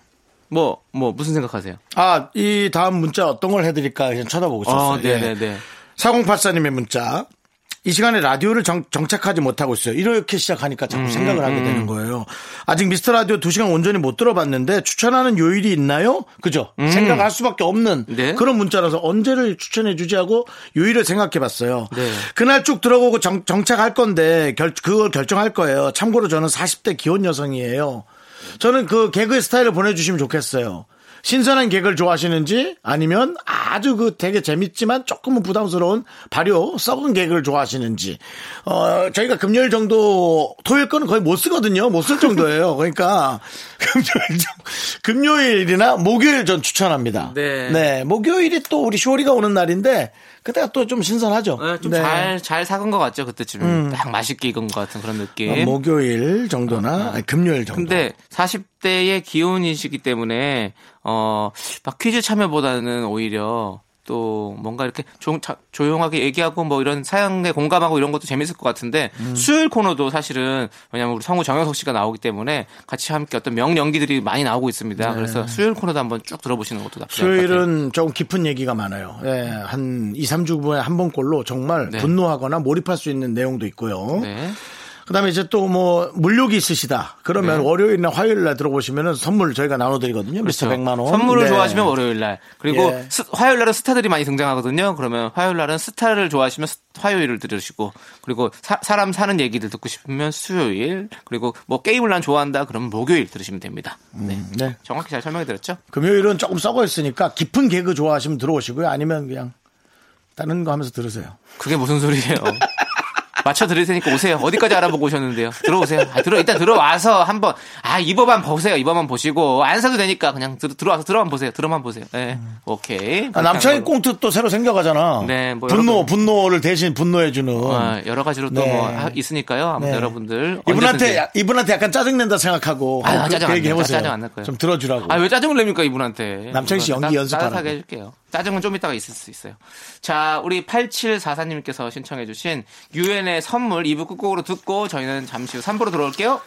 [SPEAKER 2] 뭐, 뭐, 무슨 생각하세요?
[SPEAKER 1] 아, 이 다음 문자 어떤 걸 해드릴까 그냥 쳐다보고 있었어요.
[SPEAKER 2] 어, 네네네.
[SPEAKER 1] 4084님의 문자. 이 시간에 라디오를 정, 정착하지 못하고 있어요. 이렇게 시작하니까 자꾸
[SPEAKER 2] 음,
[SPEAKER 1] 생각을 하게 되는 거예요. 아직 미스터 라디오 2시간 온전히 못 들어봤는데 추천하는 요일이 있나요? 그죠? 생각할 수밖에 없는
[SPEAKER 2] 음. 네.
[SPEAKER 1] 그런 문자라서 언제를 추천해 주지 하고 요일을 생각해 봤어요.
[SPEAKER 2] 네.
[SPEAKER 1] 그날 쭉 들어보고 정, 정착할 건데 결, 그걸 결정할 거예요. 참고로 저는 40대 기혼 여성이에요. 저는 그 개그의 스타일을 보내주시면 좋겠어요. 신선한 개그를 좋아하시는지 아니면 아주 그 되게 재밌지만 조금은 부담스러운 발효 썩은 개그를 좋아하시는지 어 저희가 금요일 정도 토요일 거는 거의 못 쓰거든요 못 쓸 정도예요 그러니까 금요일 정- 금요일이나 목요일 전 추천합니다
[SPEAKER 2] 네.
[SPEAKER 1] 목요일이 또 우리 쇼리가 오는 날인데 그때가 또 좀 신선하죠
[SPEAKER 2] 네, 좀
[SPEAKER 1] 네.
[SPEAKER 2] 잘, 잘 사간 것 같죠, 그때쯤. 딱 맛있게 익은 것 같은 그런 느낌.
[SPEAKER 1] 어, 목요일 정도나 아니, 금요일 정도
[SPEAKER 2] 근데 40 대의 기혼이시기 때문에 어, 막 퀴즈 참여보다는 오히려 또 뭔가 이렇게 조, 자- 조용하게 얘기하고 뭐 이런 사연에 공감하고 이런 것도 재밌을 것 같은데
[SPEAKER 1] 음.
[SPEAKER 2] 수요일 코너도 사실은 왜냐면 우리 성우 정영석 씨가 나오기 때문에 같이 함께 어떤 명연기들이 많이 나오고 있습니다. 그래서 수요일 코너도 한번 쭉 들어보시는 것도 나쁘지 않을 것 같아요.
[SPEAKER 1] 네. 수요일은 조금 깊은 얘기가 많아요. 예, 한 2, 3주 후에 한 번꼴로 정말
[SPEAKER 2] 네.
[SPEAKER 1] 분노하거나 몰입할 수 있는 내용도 있고요.
[SPEAKER 2] 네.
[SPEAKER 1] 그다음에 이제 또 뭐 물욕이 있으시다. 그러면
[SPEAKER 2] 네.
[SPEAKER 1] 월요일이나 화요일 날 들어보시면은 선물 저희가 나눠드리거든요. 미스터 100만 원.
[SPEAKER 2] 그렇죠. 선물을
[SPEAKER 1] 네.
[SPEAKER 2] 좋아하시면 월요일 날. 그리고
[SPEAKER 1] 예.
[SPEAKER 2] 스- 화요일 날은 스타들이 많이 등장하거든요. 그러면 화요일 날은 스타를 좋아하시면 스- 화요일을 들으시고 그리고 사, 람 사는 얘기들 듣고 싶으면 수요일 그리고 뭐 게임을 난 좋아한다 그러면 목요일 들으시면 됩니다. 네.
[SPEAKER 1] 네.
[SPEAKER 2] 정확히 잘 설명해 드렸죠?
[SPEAKER 1] 금요일은 조금 썩어 있으니까 깊은 개그 좋아하시면 들어오시고요. 아니면 그냥 다른 거 하면서 들으세요.
[SPEAKER 2] 그게 무슨 소리예요? 맞춰 드릴 테니까 오세요. 어디까지 알아보고 오셨는데요? 들어오세요. 아, 들어 일단 들어와서 한번 아 이번만 보세요. 이번만 보시고 안 사도 되니까 그냥 들, 들어 와서 들어만 보세요. 들어만 보세요. 네. 오케이.
[SPEAKER 1] 아, 남창희 꽁트 또 새로 생겨가잖아.
[SPEAKER 2] 네, 뭐
[SPEAKER 1] 분노, 분노를 대신 분노해주는.
[SPEAKER 2] 어, 여러 가지로 또
[SPEAKER 1] 네.
[SPEAKER 2] 뭐 하- 있으니까요. 아무튼
[SPEAKER 1] 네.
[SPEAKER 2] 여러분들
[SPEAKER 1] 이분한테,
[SPEAKER 2] 언제든지.
[SPEAKER 1] 야- 이분한테 약간 짜증 낸다 생각하고.
[SPEAKER 2] 아,
[SPEAKER 1] 그,
[SPEAKER 2] 짜증 그안
[SPEAKER 1] 얘기. 해보세요.
[SPEAKER 2] 짜증 안 날 거예요.
[SPEAKER 1] 좀 들어주라고.
[SPEAKER 2] 아, 왜 짜증을 냅니까, 이분한테?
[SPEAKER 1] 남창희 씨 연기
[SPEAKER 2] 따-
[SPEAKER 1] 연습하라고.
[SPEAKER 2] 해줄게요. 짜증은 좀 이따가 있을 수 있어요. 자, 우리 8744님께서 신청해주신 유엔의 선물 2부 끝곡으로 듣고 저희는 잠시 후 3부로 들어올게요.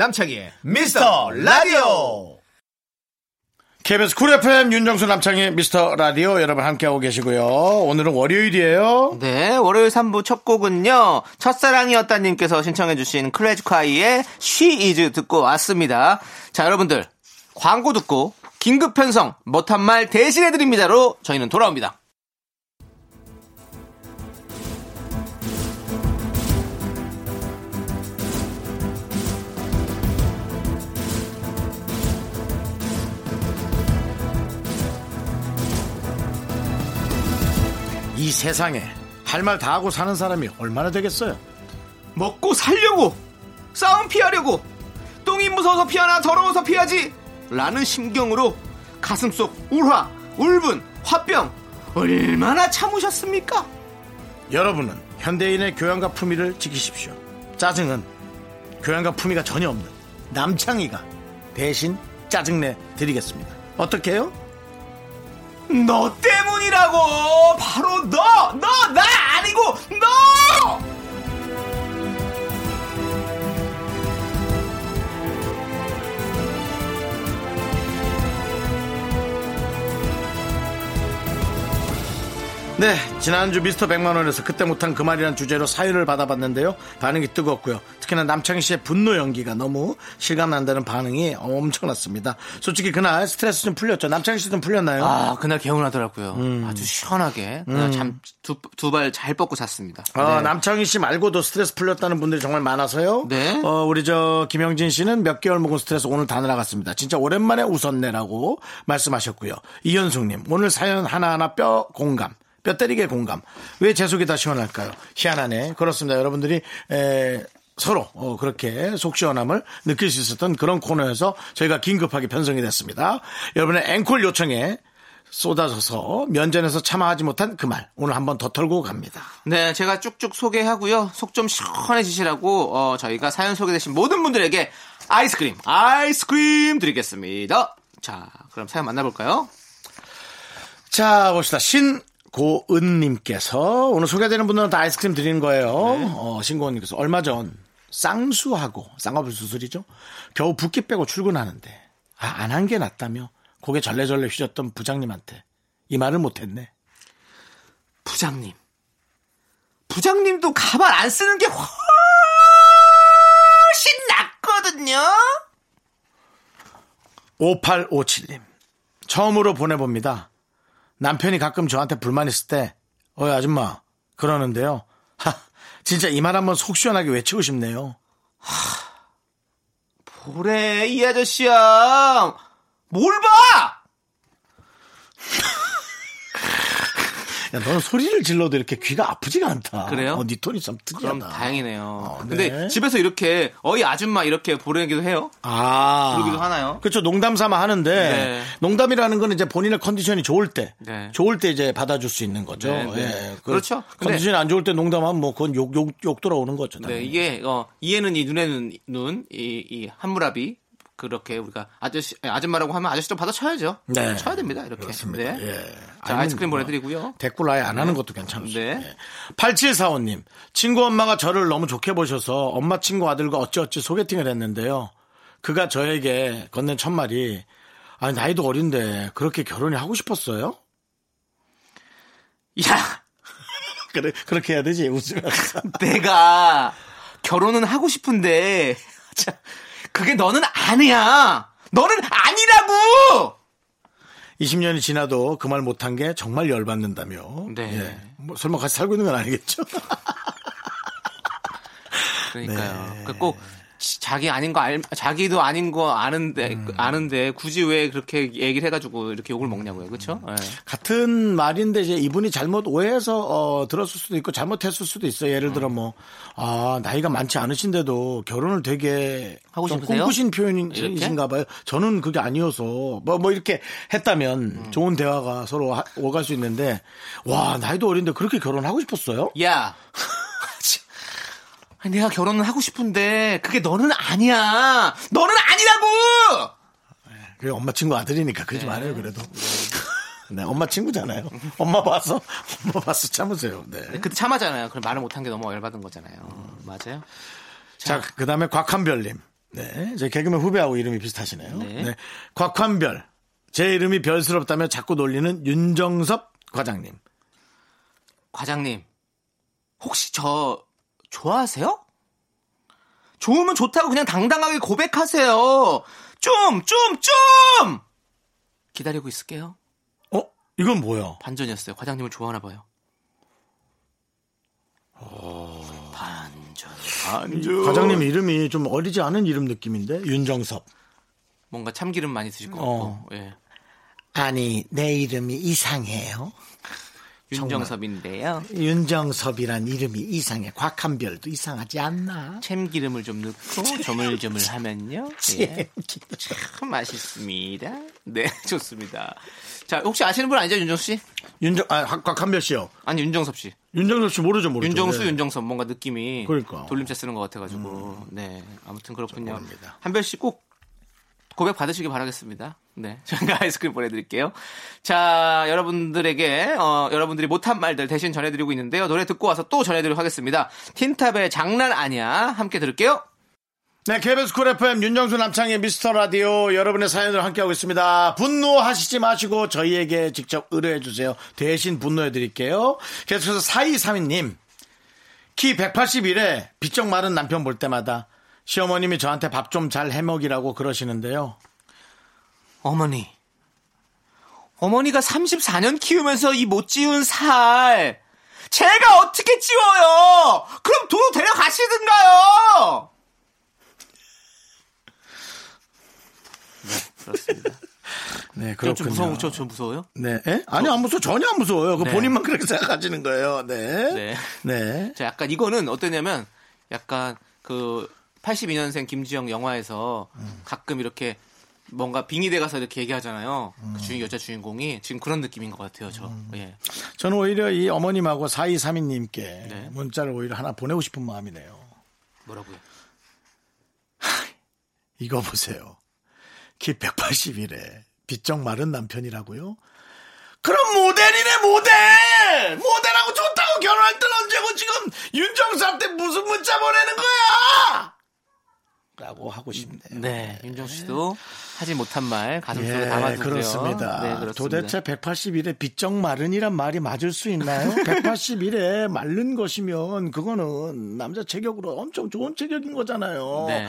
[SPEAKER 2] 남창희의
[SPEAKER 1] 미스터 라디오. KBS Cool FM 윤정수 남창희의 미스터 라디오 여러분 함께하고 계시고요. 오늘은 월요일이에요.
[SPEAKER 2] 네, 월요일 3부 첫 곡은요. 첫사랑이었다님께서 신청해주신 클래지콰이의 She Is 듣고 왔습니다. 자, 여러분들. 광고 듣고 긴급 편성 못한 말 대신해드립니다로 저희는 돌아옵니다.
[SPEAKER 1] 이 세상에 할 말 다 하고 사는 사람이 얼마나 되겠어요?
[SPEAKER 2] 먹고 살려고 싸움 피하려고 똥이 무서워서 피하나 더러워서 피하지 라는 심경으로 가슴속 울화 울분 화병 얼마나 참으셨습니까?
[SPEAKER 1] 여러분은 현대인의 교양과 품위를 지키십시오. 짜증은 교양과 품위가 전혀 없는 남창희가 대신 짜증내 드리겠습니다. 어떻게 해요?
[SPEAKER 2] 너 때문이라고! 바로 너! 너! 나 아니고 너
[SPEAKER 1] 네, 지난주 미스터 100만원에서 그때 못한 그 말이란 주제로 사연을 받아봤는데요. 반응이 뜨겁고요. 특히나 남창희 씨의 분노 연기가 너무 실감난다는 반응이 엄청났습니다. 솔직히 그날 스트레스 좀 풀렸죠. 남창희 씨 좀 풀렸나요?
[SPEAKER 2] 아, 그날 개운하더라고요. 아주 시원하게. 그날 잠두 발 잘 뻗고 잤습니다.
[SPEAKER 1] 어,
[SPEAKER 2] 네.
[SPEAKER 1] 남창희 씨 말고도 스트레스 풀렸다는 분들이 정말 많아서요.
[SPEAKER 2] 네.
[SPEAKER 1] 어, 우리 저 김영진 씨는 몇 개월 먹은 스트레스 오늘 다 날아갔습니다. 진짜 오랜만에 웃었네라고 말씀하셨고요. 이현숙님 오늘 사연 하나하나 뼈 공감. 뼈 때리게 공감. 왜 제 속이 다 시원할까요? 희한하네. 그렇습니다. 여러분들이 에, 서로 어, 그렇게 속 시원함을 느낄 수 있었던 그런 코너에서 저희가 긴급하게 편성이 됐습니다. 여러분의 앵콜 요청에 쏟아져서 면전에서 참아하지 못한 그 말 오늘 한번 더 털고 갑니다.
[SPEAKER 2] 네, 제가 쭉쭉 소개하고요. 속 좀 시원해지시라고 어, 저희가 사연 소개되신 모든 분들에게 아이스크림, 아이스크림 드리겠습니다. 자, 그럼 사연 만나볼까요?
[SPEAKER 1] 자, 봅시다. 신 고은님께서 오늘 소개되는 분들은 다 아이스크림 드리는 거예요. 어, 신고은님께서 얼마 전 쌍수하고 쌍꺼풀 수술이죠. 겨우 붓기 빼고 출근하는데 아, 안 한 게 낫다며 고개 절레절레 휘졌던 부장님한테 이 말을 못했네.
[SPEAKER 2] 부장님. 부장님도 가발 안 쓰는 게 훨씬 낫거든요.
[SPEAKER 1] 5857님. 처음으로 보내봅니다. 남편이 가끔 저한테 불만 있을 때, 어이, 아줌마. 그러는데요. 하, 진짜 이 말 한번 속 시원하게 외치고 싶네요.
[SPEAKER 2] 보래 이 아저씨야. 뭘 봐?
[SPEAKER 1] 야, 너는 소리를 질러도 이렇게 귀가 아프지가 않다.
[SPEAKER 2] 그래요?
[SPEAKER 1] 어, 네 톤이 좀 특이하다.
[SPEAKER 2] 그럼 다행이네요.
[SPEAKER 1] 네.
[SPEAKER 2] 근데 집에서 이렇게 어이 아줌마 이렇게 보내기도 해요.
[SPEAKER 1] 아.
[SPEAKER 2] 그러기도 하나요?
[SPEAKER 1] 그렇죠. 농담 삼아 하는데
[SPEAKER 2] 네.
[SPEAKER 1] 농담이라는 건 이제 본인의 컨디션이 좋을 때,
[SPEAKER 2] 네.
[SPEAKER 1] 좋을 때 이제 받아줄 수 있는 거죠.
[SPEAKER 2] 네, 네.
[SPEAKER 1] 예. 그
[SPEAKER 2] 그렇죠.
[SPEAKER 1] 컨디션이 안 좋을 때 농담하면 뭐 그건 욕, 욕, 욕 돌아오는 거죠.
[SPEAKER 2] 네,
[SPEAKER 1] 당연히.
[SPEAKER 2] 이게 어, 이에는 이 눈에는 눈, 이, 이 한무라비 그렇게 우리가 아저씨 아줌마라고 하면 아저씨 좀 받아 쳐야죠.
[SPEAKER 1] 네.
[SPEAKER 2] 쳐야 됩니다. 이렇게.
[SPEAKER 1] 그렇습니다.
[SPEAKER 2] 네.
[SPEAKER 1] 예.
[SPEAKER 2] 자, 아이스크림
[SPEAKER 1] 뭐
[SPEAKER 2] 보내드리고요.
[SPEAKER 1] 댓글 아예 안 하는 것도 괜찮습니다.
[SPEAKER 2] 네.
[SPEAKER 1] 예. 8745님, 친구 엄마가 저를 너무 좋게 보셔서 엄마 친구 아들과 어찌어찌 소개팅을 했는데요. 그가 저에게 건넨 첫 말이, 아니, 나이도 어린데 그렇게 결혼이 하고 싶었어요?
[SPEAKER 2] 야,
[SPEAKER 1] 그래, 그렇게 해야 되지, 웃으면서.
[SPEAKER 2] 내가 결혼은 하고 싶은데 자, 그게 너는 아니야. 너는 아니라고.
[SPEAKER 1] 20년이 지나도 그 말 못한 게 정말 열받는다며.
[SPEAKER 2] 네.
[SPEAKER 1] 예. 뭐 설마 같이 살고 있는 건 아니겠죠?
[SPEAKER 2] 그러니까요.
[SPEAKER 1] 네.
[SPEAKER 2] 그꼭 자기 아닌 거 알, 자기도 아닌 거 아는데
[SPEAKER 1] 음.
[SPEAKER 2] 아는데 굳이 왜 그렇게 얘기를 해가지고 이렇게 욕을 먹냐고요, 그렇죠?
[SPEAKER 1] 같은 말인데 이제 이분이 잘못 오해해서 어, 들었을 수도 있고 잘못했을 수도 있어 요. 예를 들어 뭐 아, 나이가 많지 않으신데도 결혼을 되게
[SPEAKER 2] 하고
[SPEAKER 1] 좀
[SPEAKER 2] 싶으세요?
[SPEAKER 1] 꿈꾸신
[SPEAKER 2] 이렇게?
[SPEAKER 1] 표현이신가 봐요. 저는 그게 아니어서 뭐뭐 이렇게 했다면
[SPEAKER 2] 음.
[SPEAKER 1] 좋은 대화가 서로 하- 오갈 수 있는데 와, 나이도 어린데 그렇게 결혼하고 싶었어요?
[SPEAKER 2] 야, 아니, 내가 결혼을 하고 싶은데 그게 너는 아니야. 너는 아니라고.
[SPEAKER 1] 그게 엄마 친구 아들이니까 그러지
[SPEAKER 2] 네.
[SPEAKER 1] 말아요, 그래도. 네, 엄마 친구잖아요. 엄마 봐서, 엄마 봐서 참으세요. 네.
[SPEAKER 2] 그때 참았잖아요. 그럼 말을 못한 게 너무 열받은 거잖아요. 맞아요.
[SPEAKER 1] 자, 그 다음에 곽한별님. 네. 제 개그맨 후배하고 이름이 비슷하시네요.
[SPEAKER 2] 네.
[SPEAKER 1] 네. 곽한별. 제 이름이 별스럽다며 자꾸 놀리는 윤정섭 과장님.
[SPEAKER 2] 과장님, 혹시 저 좋아하세요? 좋으면 좋다고 그냥 당당하게 고백하세요. 좀, 좀, 좀! 기다리고 있을게요.
[SPEAKER 1] 어? 이건 뭐야?
[SPEAKER 2] 반전이었어요. 과장님을 좋아하나 봐요. 반전. 반전.
[SPEAKER 1] 과장님 이름이 좀 어리지 않은 이름 느낌인데? 윤정섭.
[SPEAKER 2] 뭔가 참기름 많이 드실 것 같고.
[SPEAKER 1] 어.
[SPEAKER 2] 예.
[SPEAKER 1] 아니, 내 이름이 이상해요.
[SPEAKER 2] 윤정섭인데요.
[SPEAKER 1] 윤정섭이란 이름이 이상해. 곽한별도 이상하지 않나?
[SPEAKER 2] 참기름을 좀 넣고 조물조물 하면요. 예. 참 맛있습니다. 네, 좋습니다. 자, 혹시 아시는 분 아니죠, 윤정수 씨?
[SPEAKER 1] 윤정, 아, 곽- 곽한별 씨요.
[SPEAKER 2] 아니, 윤정섭 씨.
[SPEAKER 1] 윤정섭 씨 모르죠, 모르죠.
[SPEAKER 2] 윤정수,
[SPEAKER 1] 네.
[SPEAKER 2] 윤정섭 뭔가 느낌이
[SPEAKER 1] 그러니까.
[SPEAKER 2] 돌림체 쓰는 것 같아가지고 네 아무튼 그렇군요. 한별 씨 꼭 고백 받으시기 바라겠습니다. 네 저희가 아이스크림 보내드릴게요. 자 여러분들에게 어, 여러분들이 못한 말들 대신 전해드리고 있는데요. 노래 듣고 와서 또 전해드리도록 하겠습니다. 틴탑의 장난 아니야 함께 들을게요.
[SPEAKER 1] 네, KBS Cool FM 윤정수 남창희의 미스터 라디오 여러분의 사연을 함께하고 있습니다. 분노하시지 마시고 저희에게 직접 의뢰해 주세요. 대신 분노해 드릴게요. 계속해서 4232님. 키 181에 비쩍 마른 남편 볼 때마다 시어머님이 저한테 밥 좀 잘 해먹이라고 그러시는데요.
[SPEAKER 2] 어머니 어머니가 34년 키우면서 이 못 지운 살 제가 어떻게 지워요? 그럼 도로 데려가시든가요. 네, 그렇습니다.
[SPEAKER 1] 네,
[SPEAKER 2] 좀,
[SPEAKER 1] 그렇군요.
[SPEAKER 2] 좀 무서워, 저, 저 무서워요?
[SPEAKER 1] 네, 에? 아니 안 무서워, 전혀 안 무서워요. 그
[SPEAKER 2] 네.
[SPEAKER 1] 본인만 그렇게 생각하시는 거예요. 네,
[SPEAKER 2] 네.
[SPEAKER 1] 네.
[SPEAKER 2] 자, 약간 이거는 어떠냐면 약간 그 82년생 김지영 영화에서 가끔 이렇게 뭔가 빙의대 가서 이렇게 얘기하잖아요. 그 주인 여자 주인공이 지금 그런 느낌인 것 같아요. 저. 예.
[SPEAKER 1] 저는 오히려 이 어머님하고 4232님께
[SPEAKER 2] 네.
[SPEAKER 1] 문자를 오히려 하나 보내고 싶은 마음이네요.
[SPEAKER 2] 뭐라고요?
[SPEAKER 1] 이거 보세요. 키 181에 비쩍 마른 남편이라고요? 그럼 모델이네 모델! 모델하고 좋다고 결혼할 땐 언제고 지금 윤정수 한테 무슨 문자 보내는 거야! 라고 하고 싶네요.
[SPEAKER 2] 네, 윤정수 씨도 하지 못한 말 가슴 속에
[SPEAKER 1] 예,
[SPEAKER 2] 담아두고요.
[SPEAKER 1] 그렇습니다.
[SPEAKER 2] 네, 그렇습니다.
[SPEAKER 1] 도대체 181에 비쩍 마른이란 말이 맞을 수 있나요? 181에 마른 것이면 그거는 남자 체격으로 엄청 좋은 체격인 거잖아요.
[SPEAKER 2] 네.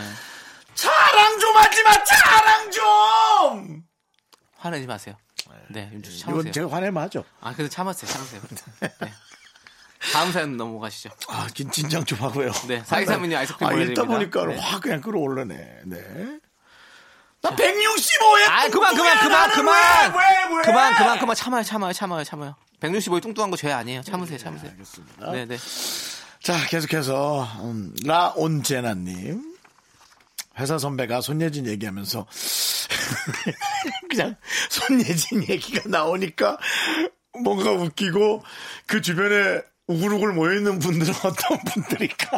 [SPEAKER 1] 자랑 좀 하지 마, 자랑 좀!
[SPEAKER 2] 화내지 마세요. 네, 윤정수 씨
[SPEAKER 1] 이건
[SPEAKER 2] 참으세요.
[SPEAKER 1] 제가 화내면 하죠.
[SPEAKER 2] 아, 그래도 참았어요. 참으세요. 네. 다음 사연 넘어가시죠.
[SPEAKER 1] 아, 긴- 진정 좀 하고요.
[SPEAKER 2] 네, 사이사민이 아이스크림
[SPEAKER 1] 아, 읽다. 보니까
[SPEAKER 2] 네.
[SPEAKER 1] 확 그냥 끌어올르네. 네. 나 165에
[SPEAKER 2] 아, 그만, 그만, 그만, 그만!
[SPEAKER 1] 왜, 왜?
[SPEAKER 2] 그만, 그만, 그만. 참아요, 참아요, 참아요, 참아요. 165이 뚱뚱한 거 죄 아니에요. 참으세요, 참으세요.
[SPEAKER 1] 알겠습니다.
[SPEAKER 2] 네, 네.
[SPEAKER 1] 자, 계속해서 음, 라온제나 님 회사 선배가 손예진 얘기하면서 그냥 손예진 얘기가 나오니까 뭔가 웃기고 그 주변에 우글우글 모여있는 분들은 어떤 분들일까?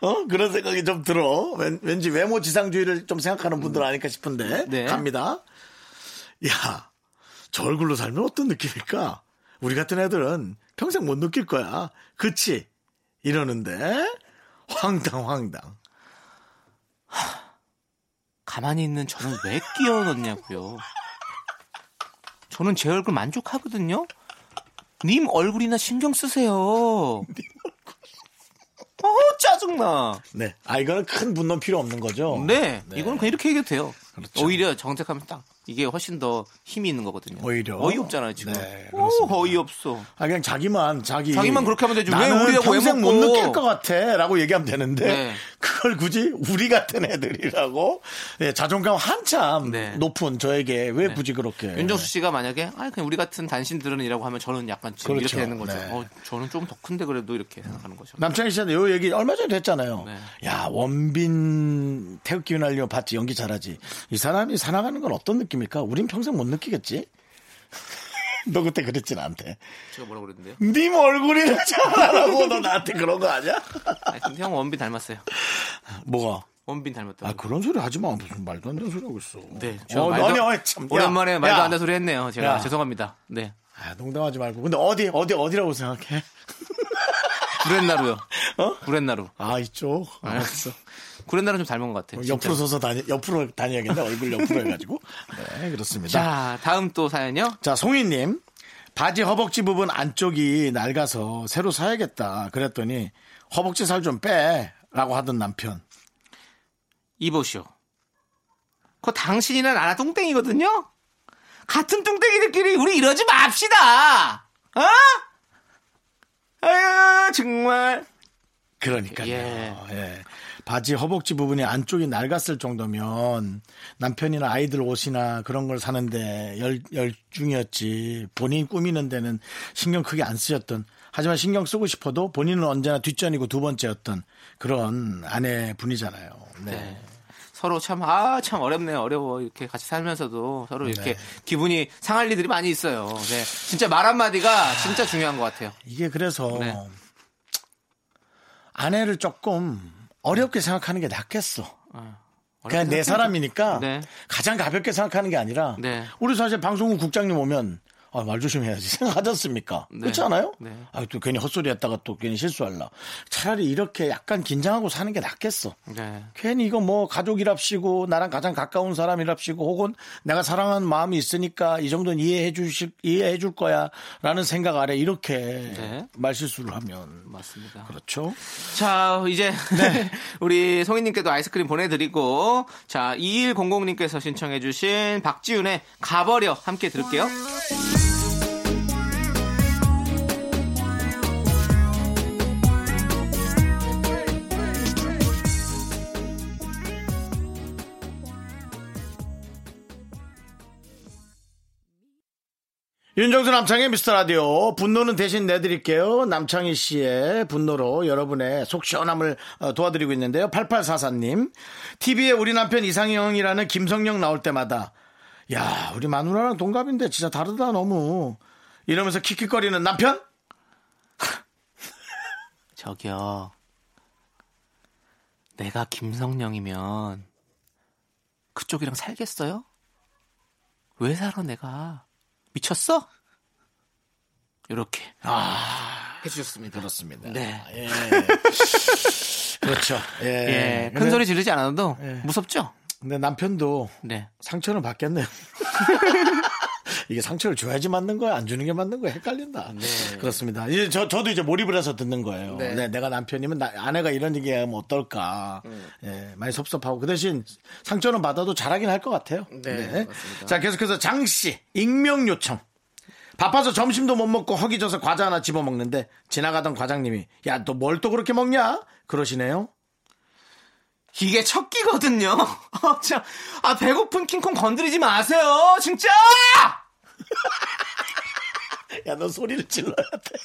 [SPEAKER 1] 어? 그런 생각이 좀 들어. 왠, 왠지 외모 지상주의를 좀 생각하는 분들 아닐까 싶은데.
[SPEAKER 2] 네.
[SPEAKER 1] 갑니다. 야, 저 얼굴로 살면 어떤 느낌일까? 우리 같은 애들은 평생 못 느낄 거야. 그치? 이러는데, 황당, 황당.
[SPEAKER 2] 가만히 있는 저는 왜 끼워 넣냐고요. 저는 제 얼굴 만족하거든요. 님 얼굴이나 신경 쓰세요. 어, 짜증나.
[SPEAKER 1] 네. 아, 이거는 큰 분노 필요 없는 거죠?
[SPEAKER 2] 네, 이거는 그냥 이렇게 얘기해도 돼요.
[SPEAKER 1] 그렇죠.
[SPEAKER 2] 오히려 정색하면 딱 이게 훨씬 더 힘이 있는 거거든요.
[SPEAKER 1] 오히려.
[SPEAKER 2] 어이없잖아요 지금.
[SPEAKER 1] 네,
[SPEAKER 2] 오. 어이없어.
[SPEAKER 1] 아, 그냥 자기만, 자기.
[SPEAKER 2] 자기만 그렇게 하면 되지. 왜
[SPEAKER 1] 나는
[SPEAKER 2] 우리하고
[SPEAKER 1] 평생
[SPEAKER 2] 왜
[SPEAKER 1] 못. 느낄 것 같아. 라고 얘기하면 되는데.
[SPEAKER 2] 네.
[SPEAKER 1] 그걸 굳이 우리 같은 애들이라고. 예, 자존감 한참
[SPEAKER 2] 네.
[SPEAKER 1] 높은 저에게 왜 굳이 그렇게.
[SPEAKER 2] 윤정수 씨가 만약에 아 그냥 우리 같은 단신들은 이라고 하면 저는 약간 지금
[SPEAKER 1] 그렇죠.
[SPEAKER 2] 이렇게 되는 거죠.
[SPEAKER 1] 네.
[SPEAKER 2] 어, 저는 좀 더 큰데 그래도 이렇게 생각하는 거죠.
[SPEAKER 1] 남창희 씨한테 요 얘기 얼마 전에 했잖아요.
[SPEAKER 2] 네.
[SPEAKER 1] 야, 원빈 태극기 휘날리며 봤지, 연기 잘하지. 이 사람이 살아가는 건 어떤 느낌 일까? 우린 평생 못 느끼겠지? 너 그때 그랬지, 나한테.
[SPEAKER 2] 제가 뭐라고 그랬는데요?
[SPEAKER 1] 님 얼굴이나 잘하라고 너 나한테 그런 거 아니야?
[SPEAKER 2] 아니, 근데 형 원빈 닮았어요.
[SPEAKER 1] 뭐가?
[SPEAKER 2] 원빈 닮았다고.
[SPEAKER 1] 아, 그런 소리 하지 마. 무슨 말도 안 되는 소리 하고 있어.
[SPEAKER 2] 네. 저
[SPEAKER 1] 어,
[SPEAKER 2] 말도-
[SPEAKER 1] 아니, 참. 야,
[SPEAKER 2] 오랜만에 말도
[SPEAKER 1] 야.
[SPEAKER 2] 안 되는 소리 했네요. 제가
[SPEAKER 1] 야.
[SPEAKER 2] 죄송합니다. 네.
[SPEAKER 1] 아, 농담하지 말고. 근데 어디, 어디, 어디라고 생각해?
[SPEAKER 2] 구렛나루요.
[SPEAKER 1] 어?
[SPEAKER 2] 구렛나루.
[SPEAKER 1] 아, 이쪽. 알았어.
[SPEAKER 2] 구렛나루 좀 닮은 것 같아요.
[SPEAKER 1] 옆으로 서서 다니, 옆으로 다녀야겠네. 얼굴 옆으로 해가지고. 네, 그렇습니다.
[SPEAKER 2] 자, 다음 또 사연요.
[SPEAKER 1] 자, 송이님. 바지 허벅지 부분 안쪽이 낡아서 새로 사야겠다. 그랬더니 허벅지 살 좀 빼. 라고 하던 남편.
[SPEAKER 2] 이보시오. 그 당신이나 나나 뚱땡이거든요? 같은 뚱땡이들끼리 우리 이러지 맙시다! 어? 아유, 정말.
[SPEAKER 1] 그러니까요.
[SPEAKER 2] 예.
[SPEAKER 1] 예. 바지 허벅지 부분이 안쪽이 낡았을 정도면 남편이나 아이들 옷이나 그런 걸 사는데 열, 열중이었지. 본인 꾸미는 데는 신경 크게 안 쓰셨던 하지만 신경 쓰고 싶어도 본인은 언제나 뒷전이고 두 번째였던 그런 아내 분이잖아요. 네.
[SPEAKER 2] 네. 서로 참, 아, 참 어렵네요. 어려워. 이렇게 같이 살면서도 서로 이렇게 기분이 상할 일들이 많이 있어요. 네. 진짜 말 한마디가 진짜 중요한 것 같아요.
[SPEAKER 1] 이게 그래서
[SPEAKER 2] 네.
[SPEAKER 1] 아내를 조금 어렵게 생각하는 게 낫겠어. 그냥
[SPEAKER 2] 어렵게
[SPEAKER 1] 내. 사람이니까
[SPEAKER 2] 네.
[SPEAKER 1] 가장 가볍게 생각하는 게 아니라
[SPEAKER 2] 네.
[SPEAKER 1] 우리 사실 방송국 국장님 오면 아, 말 조심해야지 생각하지 않습니까?
[SPEAKER 2] 네.
[SPEAKER 1] 그렇지 않아요?
[SPEAKER 2] 네.
[SPEAKER 1] 아, 또 괜히 헛소리 했다가 또 괜히 실수할라. 차라리 이렇게 약간 긴장하고 사는 게 낫겠어.
[SPEAKER 2] 네.
[SPEAKER 1] 괜히 이거 뭐 가족이랍시고 나랑 가장 가까운 사람이랍시고 혹은 내가 사랑하는 마음이 있으니까 이 정도는 이해해 주실 이해해 줄 거야라는 생각 아래 이렇게
[SPEAKER 2] 네.
[SPEAKER 1] 말실수를 하면
[SPEAKER 2] 맞습니다.
[SPEAKER 1] 그렇죠.
[SPEAKER 2] 자, 이제
[SPEAKER 1] 네.
[SPEAKER 2] 우리 송이님께도 아이스크림 보내 드리고 자 2100님께서 신청해 주신 박지윤의 가버려 함께 들을게요.
[SPEAKER 1] 윤정수 남창의 미스터 라디오 분노는 대신 내드릴게요. 남창희 씨의 분노로 여러분의 속 시원함을 어, 도와드리고 있는데요. 8844님 TV에 우리 남편 이상형이라는 김성령 나올 때마다 야 우리 마누라랑 동갑인데 진짜 다르다 너무 이러면서 킥킥거리는 남편
[SPEAKER 2] 저기요. 내가 김성령이면 그쪽이랑 살겠어요? 왜 살아 내가? 미쳤어? 이렇게 해주셨습니다.
[SPEAKER 1] 그렇습니다.
[SPEAKER 2] 네.
[SPEAKER 1] 예. 그렇죠. 예.
[SPEAKER 2] 예, 큰
[SPEAKER 1] 근데-
[SPEAKER 2] 소리 지르지 않아도
[SPEAKER 1] 예.
[SPEAKER 2] 무섭죠?
[SPEAKER 1] 근데 남편도
[SPEAKER 2] 네.
[SPEAKER 1] 상처는 받겠네요. 이게 상처를 줘야지 맞는 거야, 안 주는 게 맞는 거야, 헷갈린다. 그렇습니다. 이제 저, 저도 이제 몰입을 해서 듣는 거예요.
[SPEAKER 2] 네.
[SPEAKER 1] 네, 내가 남편이면 나- 아내가 이런 얘기 하면 어떨까. 예, 많이 섭섭하고. 그 대신 상처는 받아도 잘하긴 할 것 같아요.
[SPEAKER 2] 네, 맞습니다.
[SPEAKER 1] 자, 계속해서 장씨, 익명 요청. 바빠서 점심도 못 먹고 허기져서 과자 하나 집어 먹는데 지나가던 과장님이 야 너 뭘 또 그렇게 먹냐? 그러시네요.
[SPEAKER 2] 이게 첫 끼거든요. 어, 참. 아, 배고픈 킹콩 건드리지 마세요. 진짜!
[SPEAKER 1] 야 너 소리를 질러야 돼.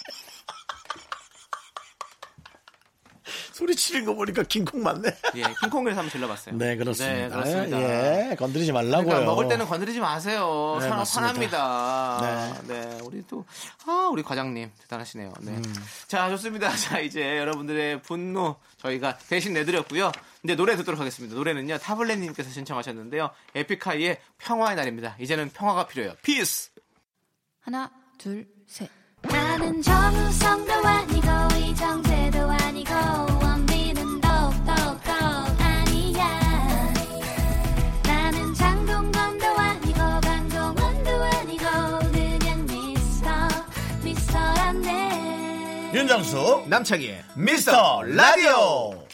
[SPEAKER 1] 소리 치는 거 보니까 킹콩 맞네.
[SPEAKER 2] 예, 킹콩에서 한번 질러봤어요.
[SPEAKER 1] 네 그렇습니다.
[SPEAKER 2] 네, 그렇습니다.
[SPEAKER 1] 예, 건드리지 말라고요.
[SPEAKER 2] 그러니까 먹을 때는 건드리지 마세요.
[SPEAKER 1] 네,
[SPEAKER 2] 사
[SPEAKER 1] 맞습니다.
[SPEAKER 2] 화납니다. 네. 우리 또, 아, 우리 과장님, 대단하시네요. 네.
[SPEAKER 1] 음.
[SPEAKER 2] 자, 좋습니다. 자, 이제 여러분들의 분노 저희가 대신 내드렸고요. 이제 노래 듣도록 하겠습니다. 노래는요, 타블렛님께서 신청하셨는데요. 에픽하이의 평화의 날입니다. 이제는 평화가 필요해요. 피스!
[SPEAKER 4] 하나, 둘, 셋. 나는 정우성도 아니고 이정재도 아니고
[SPEAKER 1] 윤정수
[SPEAKER 2] 남창희의
[SPEAKER 1] 미스터 라디오.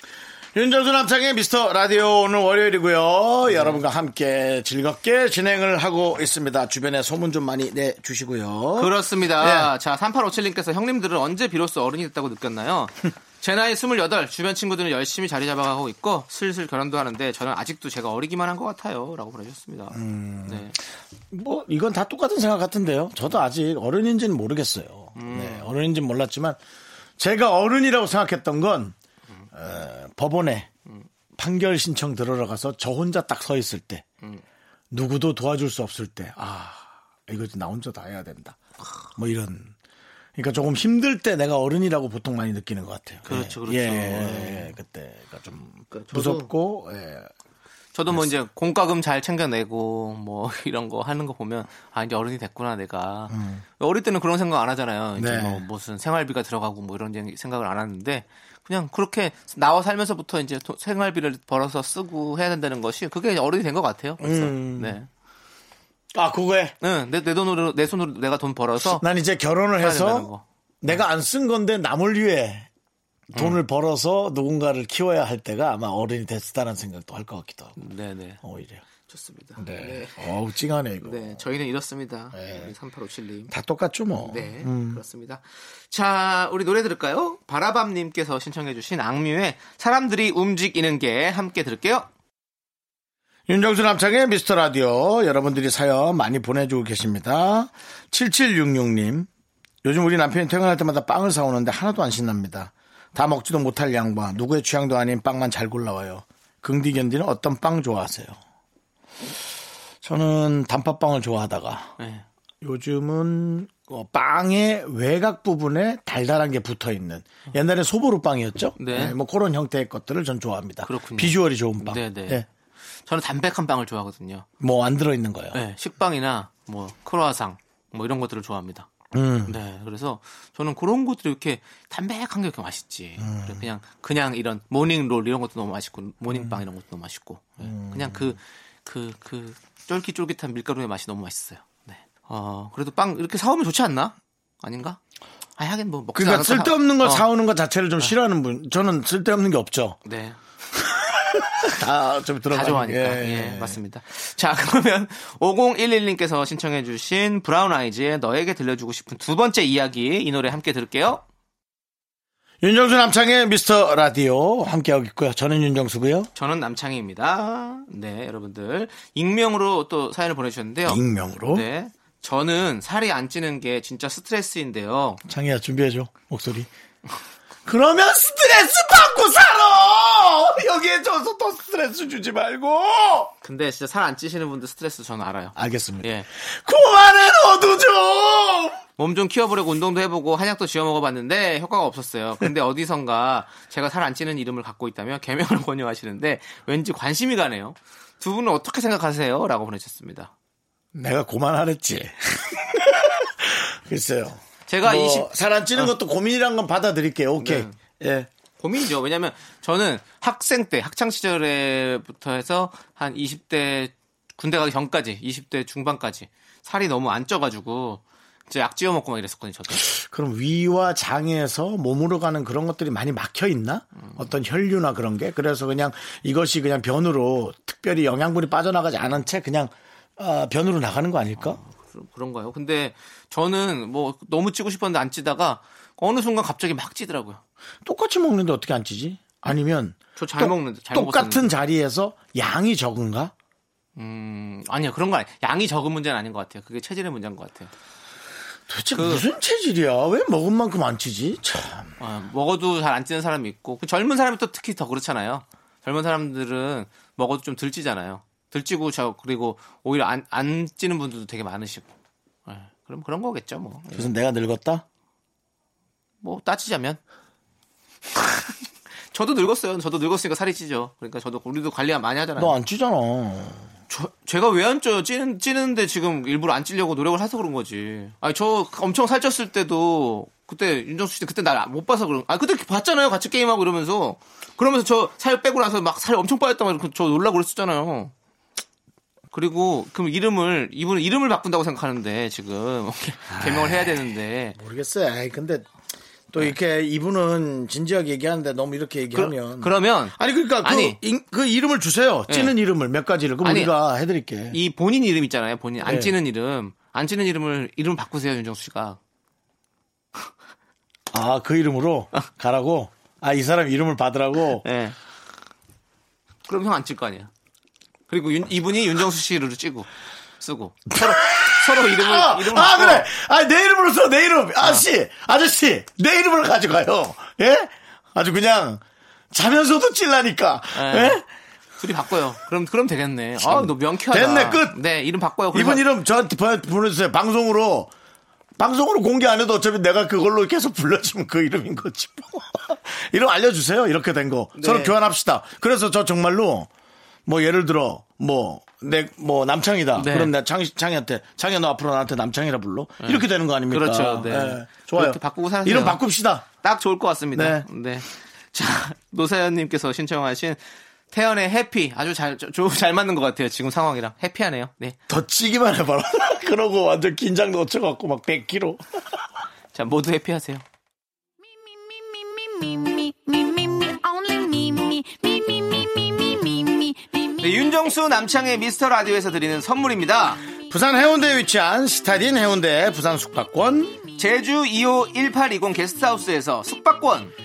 [SPEAKER 1] 윤정수 남창의 미스터 라디오 오늘 월요일이고요. 여러분과 함께 즐겁게 진행을 하고 있습니다. 주변에 소문 좀 많이 내주시고요.
[SPEAKER 2] 그렇습니다.
[SPEAKER 1] 예.
[SPEAKER 2] 자, 3857님께서 형님들은 언제 비로소 어른이 됐다고 느꼈나요? 제 나이 28, 주변 친구들은 열심히 자리 잡아가고 있고 슬슬 결혼도 하는데 저는 아직도 제가 어리기만 한 것 같아요. 라고 보내주셨습니다.
[SPEAKER 1] 음.
[SPEAKER 2] 네.
[SPEAKER 1] 뭐 이건 다 똑같은 생각 같은데요. 저도 아직 어른인지는 모르겠어요.
[SPEAKER 2] 음.
[SPEAKER 1] 네, 어른인지는 몰랐지만 제가 어른이라고 생각했던 건 어, 법원에 판결 신청 들어가서 저 혼자 딱 서 있을 때 누구도 도와줄 수 없을 때 아 이거 나 혼자 다 해야 된다. 뭐 이런 그러니까 조금 힘들 때 내가 어른이라고 보통 많이 느끼는 것 같아요.
[SPEAKER 2] 그렇죠,
[SPEAKER 1] 예,
[SPEAKER 2] 그렇죠.
[SPEAKER 1] 예, 예, 그때가 좀
[SPEAKER 2] 그러니까
[SPEAKER 1] 무섭고 예.
[SPEAKER 2] 저도 뭐 이제 공과금 잘 챙겨내고 뭐 이런 거 하는 거 보면 아 이제 어른이 됐구나 내가 어릴 때는 그런 생각 안 하잖아요. 이제
[SPEAKER 1] 네.
[SPEAKER 2] 뭐 무슨 생활비가 들어가고 뭐 이런 생각을 안 하는데 그냥 그렇게 나와 살면서부터 이제 도- 생활비를 벌어서 쓰고 해야 된다는 것이 그게 어른이 된 것 같아요. 벌써.
[SPEAKER 1] 음.
[SPEAKER 2] 네.
[SPEAKER 1] 아 그거에
[SPEAKER 2] 응, 내, 내 돈으로, 내 손으로 내가 돈 벌어서.
[SPEAKER 1] 난 이제 결혼을 해서
[SPEAKER 2] 거.
[SPEAKER 1] 내가 안 쓴 건데 남을 위해 돈을
[SPEAKER 2] 음.
[SPEAKER 1] 벌어서 누군가를 키워야 할 때가 아마 어른이 됐다는 생각도 할 것 같기도 하고
[SPEAKER 2] 네네.
[SPEAKER 1] 오히려
[SPEAKER 2] 좋습니다.
[SPEAKER 1] 네, 어우 찡하네 이거
[SPEAKER 2] 네, 저희는 이렇습니다.
[SPEAKER 1] 네.
[SPEAKER 2] 우리 3857님.
[SPEAKER 1] 다 똑같죠 뭐
[SPEAKER 2] 네,
[SPEAKER 1] 음.
[SPEAKER 2] 그렇습니다. 자, 우리 노래 들을까요? 바라밤님께서 신청해주신 악뮤의 사람들이 움직이는 게 함께 들을게요.
[SPEAKER 1] 윤정수 남창의 미스터 라디오 여러분들이 사연 많이 보내주고 계십니다 7766님 요즘 우리 남편이 퇴근할 때마다 빵을 사오는데 하나도 안 신납니다 다 먹지도 못할 양과 누구의 취향도 아닌 빵만 잘 골라와요 긍디 견디는 어떤 빵 좋아하세요? 저는 단팥빵을 좋아하다가
[SPEAKER 2] 네.
[SPEAKER 1] 요즘은 어, 빵의 외곽 부분에 달달한 게 붙어 있는 옛날에 소보루 빵이었죠.
[SPEAKER 2] 네.
[SPEAKER 1] 뭐 그런 형태의 것들을 전 좋아합니다.
[SPEAKER 2] 그렇군요.
[SPEAKER 1] 비주얼이 좋은 빵.
[SPEAKER 2] 네, 네. 저는 담백한 빵을 좋아하거든요.
[SPEAKER 1] 뭐 안 들어 있는 거예요.
[SPEAKER 2] 네, 식빵이나 뭐 크로아상 뭐 이런 것들을 좋아합니다.
[SPEAKER 1] 음.
[SPEAKER 2] 네, 그래서 저는 그런 것들이 이렇게 담백한 게 이렇게 맛있지.
[SPEAKER 1] 음.
[SPEAKER 2] 그냥 그냥 이런 모닝롤 이런 것도 너무 맛있고 모닝빵 이런 것도 너무 맛있고. 네,
[SPEAKER 1] 음.
[SPEAKER 2] 그냥 그 그 그 쫄깃쫄깃한 밀가루의 맛이 너무 맛있어요. 네. 어 그래도 빵 이렇게 사오면 좋지 않나? 아닌가? 아 하긴 뭐 먹지
[SPEAKER 1] 그러니까 쓸데없는 걸
[SPEAKER 2] 사- 어,
[SPEAKER 1] 사오는 것 자체를 좀 싫어하는 분. 저는 쓸데없는 게 없죠.
[SPEAKER 2] 네.
[SPEAKER 1] 다좀 들어가.
[SPEAKER 2] 다 좋아하니까. 예, 맞습니다. 자, 그러면 5011님께서 신청해주신 브라운 아이즈의 너에게 들려주고 싶은 두 번째 이야기 이 노래 함께 들을게요.
[SPEAKER 1] 윤정수 남창의 미스터 라디오 함께하고 있고요. 저는 윤정수고요.
[SPEAKER 2] 저는 남창희입니다. 네, 여러분들. 익명으로 또 사연을 보내주셨는데요.
[SPEAKER 1] 익명으로.
[SPEAKER 2] 네. 저는 살이 안 찌는 게 진짜 스트레스인데요.
[SPEAKER 1] 창희야 준비해줘 목소리. 그러면 스트레스 받고 살아. 여기에 져서 또 스트레스 주지 말고.
[SPEAKER 2] 근데 진짜 살 안 찌시는 분들 스트레스 저는 알아요.
[SPEAKER 1] 알겠습니다.
[SPEAKER 2] 예.
[SPEAKER 1] 그만해 너도 좀.
[SPEAKER 2] 몸 좀 키워보려고 운동도 해보고 한약도 지어 먹어봤는데 효과가 없었어요. 근데 어디선가 제가 살 안 찌는 이름을 갖고 있다며 개명을 권유하시는데 왠지 관심이 가네요. 두 분은 어떻게 생각하세요? 라고 보내셨습니다.
[SPEAKER 1] 내가 고만하랬지. 글쎄요.
[SPEAKER 2] 제가
[SPEAKER 1] 뭐
[SPEAKER 2] 20
[SPEAKER 1] 살안 찌는 것도 고민이란 건 받아들일게요. 오케이.
[SPEAKER 2] 네.
[SPEAKER 1] 예.
[SPEAKER 2] 고민이죠. 왜냐면 저는 학생 때, 학창 시절에부터 해서 한 20대 군대 가기 전까지, 20대 중반까지 살이 너무 안 쪄가지고 이제 약 지어 먹고 막 이랬었거든요. 저도.
[SPEAKER 1] 그럼 위와 장에서 몸으로 가는 그런 것들이 많이 막혀 있나? 어떤 혈류나 그런 게? 그래서 그냥 이것이 그냥 변으로 특별히 영양분이 빠져나가지 않은 채 그냥 아, 변으로 나가는 거 아닐까?
[SPEAKER 2] 그- 그런가요? 근데 저는 뭐 너무 찌고 싶었는데 안 찌다가 어느 순간 갑자기 막 찌더라고요.
[SPEAKER 1] 똑같이 먹는데 어떻게 안 찌지? 아니면
[SPEAKER 2] 저잘
[SPEAKER 1] 똑-
[SPEAKER 2] 먹는데 잘
[SPEAKER 1] 똑같은
[SPEAKER 2] 먹었었는데.
[SPEAKER 1] 자리에서 양이 적은가?
[SPEAKER 2] 음, 아니요 그런 거 아니. 양이 적은 문제는 아닌 것 같아요. 그게 체질의 문제인 것 같아요.
[SPEAKER 1] 도대체
[SPEAKER 2] 그-
[SPEAKER 1] 무슨 체질이야? 왜 먹은 만큼 안 찌지? 참.
[SPEAKER 2] 어, 먹어도 잘 안 찌는 사람이 있고 그 젊은 사람이 또 특히 더 그렇잖아요. 젊은 사람들은 먹어도 좀덜 찌잖아요. 덜 찌고 저 그리고 오히려 안, 안 찌는 분들도 되게 많으시고. 예, 그럼 그런 거겠죠 뭐. 예.
[SPEAKER 1] 그래서 내가 늙었다?
[SPEAKER 2] 뭐 따지자면 저도 늙었어요. 저도 늙었으니까 살이 찌죠. 그러니까 저도 우리도 관리 많이 하잖아요.
[SPEAKER 1] 너 안 찌잖아.
[SPEAKER 2] 저, 제가 왜 안 쪄요? 찌는, 찌는데 지금 일부러 안 찌려고 노력을 해서 그런 거지. 아니, 저 엄청 살쪘을 때도, 그때, 윤정수 씨 그때 날 못 봐서 그런, 아, 그때 봤잖아요. 같이 게임하고 이러면서. 그러면서 저 살 빼고 나서 막 살 엄청 빠졌다고 저 놀라고 그랬었잖아요. 그리고, 그럼 이름을, 이분은 이름을 바꾼다고 생각하는데, 지금. 개명을 해야 되는데.
[SPEAKER 1] 모르겠어요. 아이, 근데 또 이렇게 이분은 진지하게 얘기하는데 너무 이렇게 얘기하면.
[SPEAKER 2] 그, 러면
[SPEAKER 1] 아니, 그러니까 그,
[SPEAKER 2] 아니.
[SPEAKER 1] 인- 그 이름을 주세요. 찌는 이름을 몇 가지를. 그럼
[SPEAKER 2] 아니.
[SPEAKER 1] 우리가 해드릴게.
[SPEAKER 2] 이 본인 이름 있잖아요. 본인 안
[SPEAKER 1] 네.
[SPEAKER 2] 찌는 이름. 안 찌는 이름을, 이름 바꾸세요, 윤정수 씨가.
[SPEAKER 1] 아, 그 이름으로 가라고? 아, 이 사람 이름을 받으라고?
[SPEAKER 2] 예. 그럼 형 안 찔 거 아니야. 그리고 윤- 이분이 윤정수 씨를 찌고 쓰고 서로 서로 이름을
[SPEAKER 1] 아,
[SPEAKER 2] 이름을
[SPEAKER 1] 아. 그래. 아, 내 이름으로 써, 내 이름. 아저씨, 아저씨, 내 이름으로 가져가요. 예? 아주 그냥 자면서도 찔라니까.
[SPEAKER 2] 예.
[SPEAKER 1] 예?
[SPEAKER 2] 둘이 바꿔요. 그럼 그럼 되겠네. 아, 너 명쾌하다.
[SPEAKER 1] 됐네, 끝.
[SPEAKER 2] 네, 이름 바꿔요.
[SPEAKER 1] 이분 이름 저한테 보- 보내주세요. 방송으로. 방송으로 공개 안 해도 어차피 내가 그걸로 계속 불러주면 그 이름인 거지. 뭐. 이름 알려주세요. 이렇게 된 거. 서로
[SPEAKER 2] 네.
[SPEAKER 1] 교환합시다. 그래서 저 정말로 뭐 예를 들어 뭐 내 뭐 남창이다.
[SPEAKER 2] 네.
[SPEAKER 1] 그럼 내가 창, 창이한테 창이야 너 앞으로 나한테 남창이라 불러. 이렇게 되는 거 아닙니까?
[SPEAKER 2] 그렇죠. 네.
[SPEAKER 1] 예. 좋아요.
[SPEAKER 2] 바꾸고 사세요.
[SPEAKER 1] 이름 바꿉시다.
[SPEAKER 2] 딱 좋을 것 같습니다.
[SPEAKER 1] 네.
[SPEAKER 2] 네. 자, 노사연님께서 신청하신 태연의 해피 아주 잘, 저- 잘 맞는 것 같아요. 지금 상황이랑 해피하네요. 네.
[SPEAKER 1] 더 찌기만 해봐라. 그러고 완전 긴장 놓쳐갖고 막 100kg.
[SPEAKER 2] 자, 모두 해피하세요. 네, 윤정수 남창의 미스터 라디오에서 드리는 선물입니다.
[SPEAKER 1] 부산 해운대에 위치한 시타딘 해운대 부산 숙박권.
[SPEAKER 2] 제주 2호 1820 게스트하우스에서 숙박권.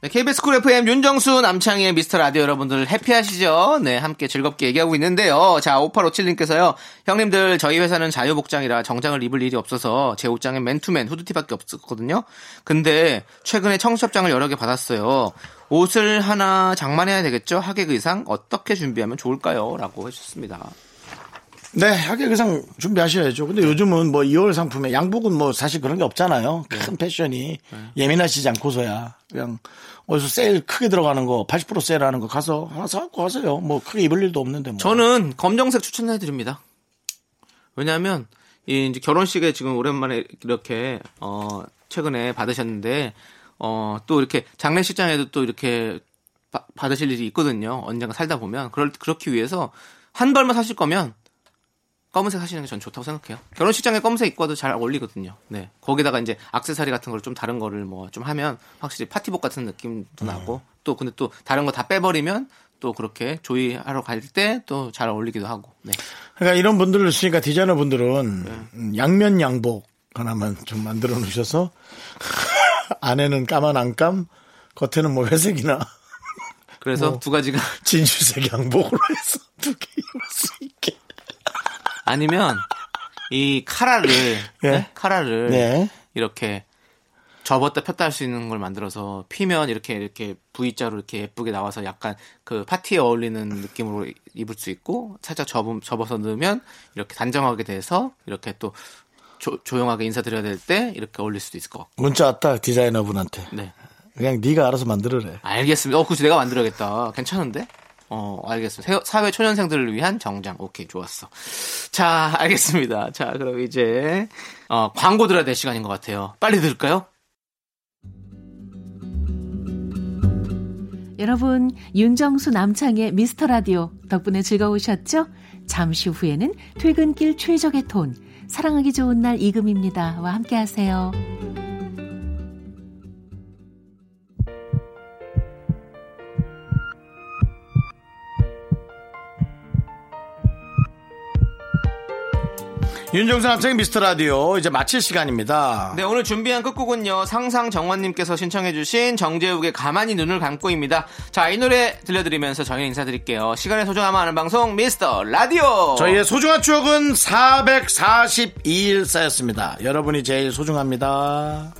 [SPEAKER 2] 네, KBS 쿨 FM 윤정수 남창희의 미스터 라디오 여러분들 happy하시죠? 네, 함께 즐겁게 얘기하고 있는데요. 자, 5857님께서요. 형님들, 저희 회사는 자유복장이라 정장을 입을 일이 없어서 제 옷장엔 맨투맨 후드티밖에 없었거든요. 근데 최근에 청첩장을 여러 개 받았어요. 옷을 하나 장만해야 되겠죠? 하객 의상 어떻게 준비하면 좋을까요? 라고 해주셨습니다.
[SPEAKER 1] 네, 하객 의상 준비하셔야죠. 근데 요즘은 뭐 이월 상품에 양복은 뭐 사실 그런 게 없잖아요. 큰 패션이 예민하시지 않고서야 그냥 어디서 세일 크게 들어가는 거 80% 세일하는 거 가서 하나 사갖고 가세요. 뭐 크게 입을 일도 없는데 뭐.
[SPEAKER 2] 저는 검정색 추천해 드립니다. 왜냐하면 이 이제 결혼식에 지금 오랜만에 이렇게 어 최근에 받으셨는데 어 또 이렇게 장례식장에도 또 이렇게 바- 받으실 일이 있거든요. 언젠가 살다 보면 그럴 그렇기 위해서 한 벌만 사실 거면 검은색 사시는 게 전 좋다고 생각해요. 결혼식장에 검은색 입고 와도 잘 어울리거든요. 네. 거기다가 이제 악세사리 같은 걸 좀 다른 거를 뭐 좀 하면 확실히 파티복 같은 느낌도 나고 또 근데 또 다른 거 다 빼버리면 또 그렇게 조이하러 갈 때 또 잘 어울리기도 하고. 네.
[SPEAKER 1] 그러니까 이런 분들을 있으니까 디자이너 분들은 음, 양면 양복 하나만 좀 만들어 놓으셔서 안에는 까만 안감, 겉에는 뭐 회색이나
[SPEAKER 2] 그래서
[SPEAKER 1] 뭐.
[SPEAKER 2] 두 가지가
[SPEAKER 1] 진주색 양복으로 해서 두 개 입을 수 있게.
[SPEAKER 2] 아니면 이 카라를
[SPEAKER 1] 예.
[SPEAKER 2] 네? 카라를
[SPEAKER 1] 네.
[SPEAKER 2] 이렇게 접었다 폈다 할 수 있는 걸 만들어서 피면 이렇게 이렇게 V자로 이렇게 예쁘게 나와서 약간 그 파티에 어울리는 느낌으로 입을 수 있고 살짝 접, 접어서 넣으면 이렇게 단정하게 돼서 이렇게 또 조, 조용하게 인사드려야 될 때 이렇게 어울릴 수도 있을 것 같고.
[SPEAKER 1] 문자 왔다 디자이너 분한테.
[SPEAKER 2] 네.
[SPEAKER 1] 그냥 네가 알아서 만들어래.
[SPEAKER 2] 알겠습니다. 어, 그치 내가 만들어야겠다. 괜찮은데? 어, 알겠습니다. 세- 사회 초년생들을 위한 정장. 오케이, 좋았어. 자, 알겠습니다. 자, 그럼 이제, 어, 광고 들어야 될 시간인 것 같아요. 빨리 들을까요?
[SPEAKER 5] 여러분, 윤정수 남창의 미스터 라디오 덕분에 즐거우셨죠? 잠시 후에는 퇴근길 최적의 톤, 사랑하기 좋은 날 이금입니다와 함께 하세요.
[SPEAKER 1] 윤정수 남창의 미스터 라디오 이제 마칠 시간입니다.
[SPEAKER 2] 네, 오늘 준비한 끝곡은요, 상상 정원님께서 신청해주신 정재욱의 가만히 눈을 감고입니다. 자, 이 노래 들려드리면서 저희는 인사드릴게요. 시간의 소중함 아는 방송, 미스터 라디오!
[SPEAKER 1] 저희의 소중한 추억은 442일 쌓였습니다. 여러분이 제일 소중합니다.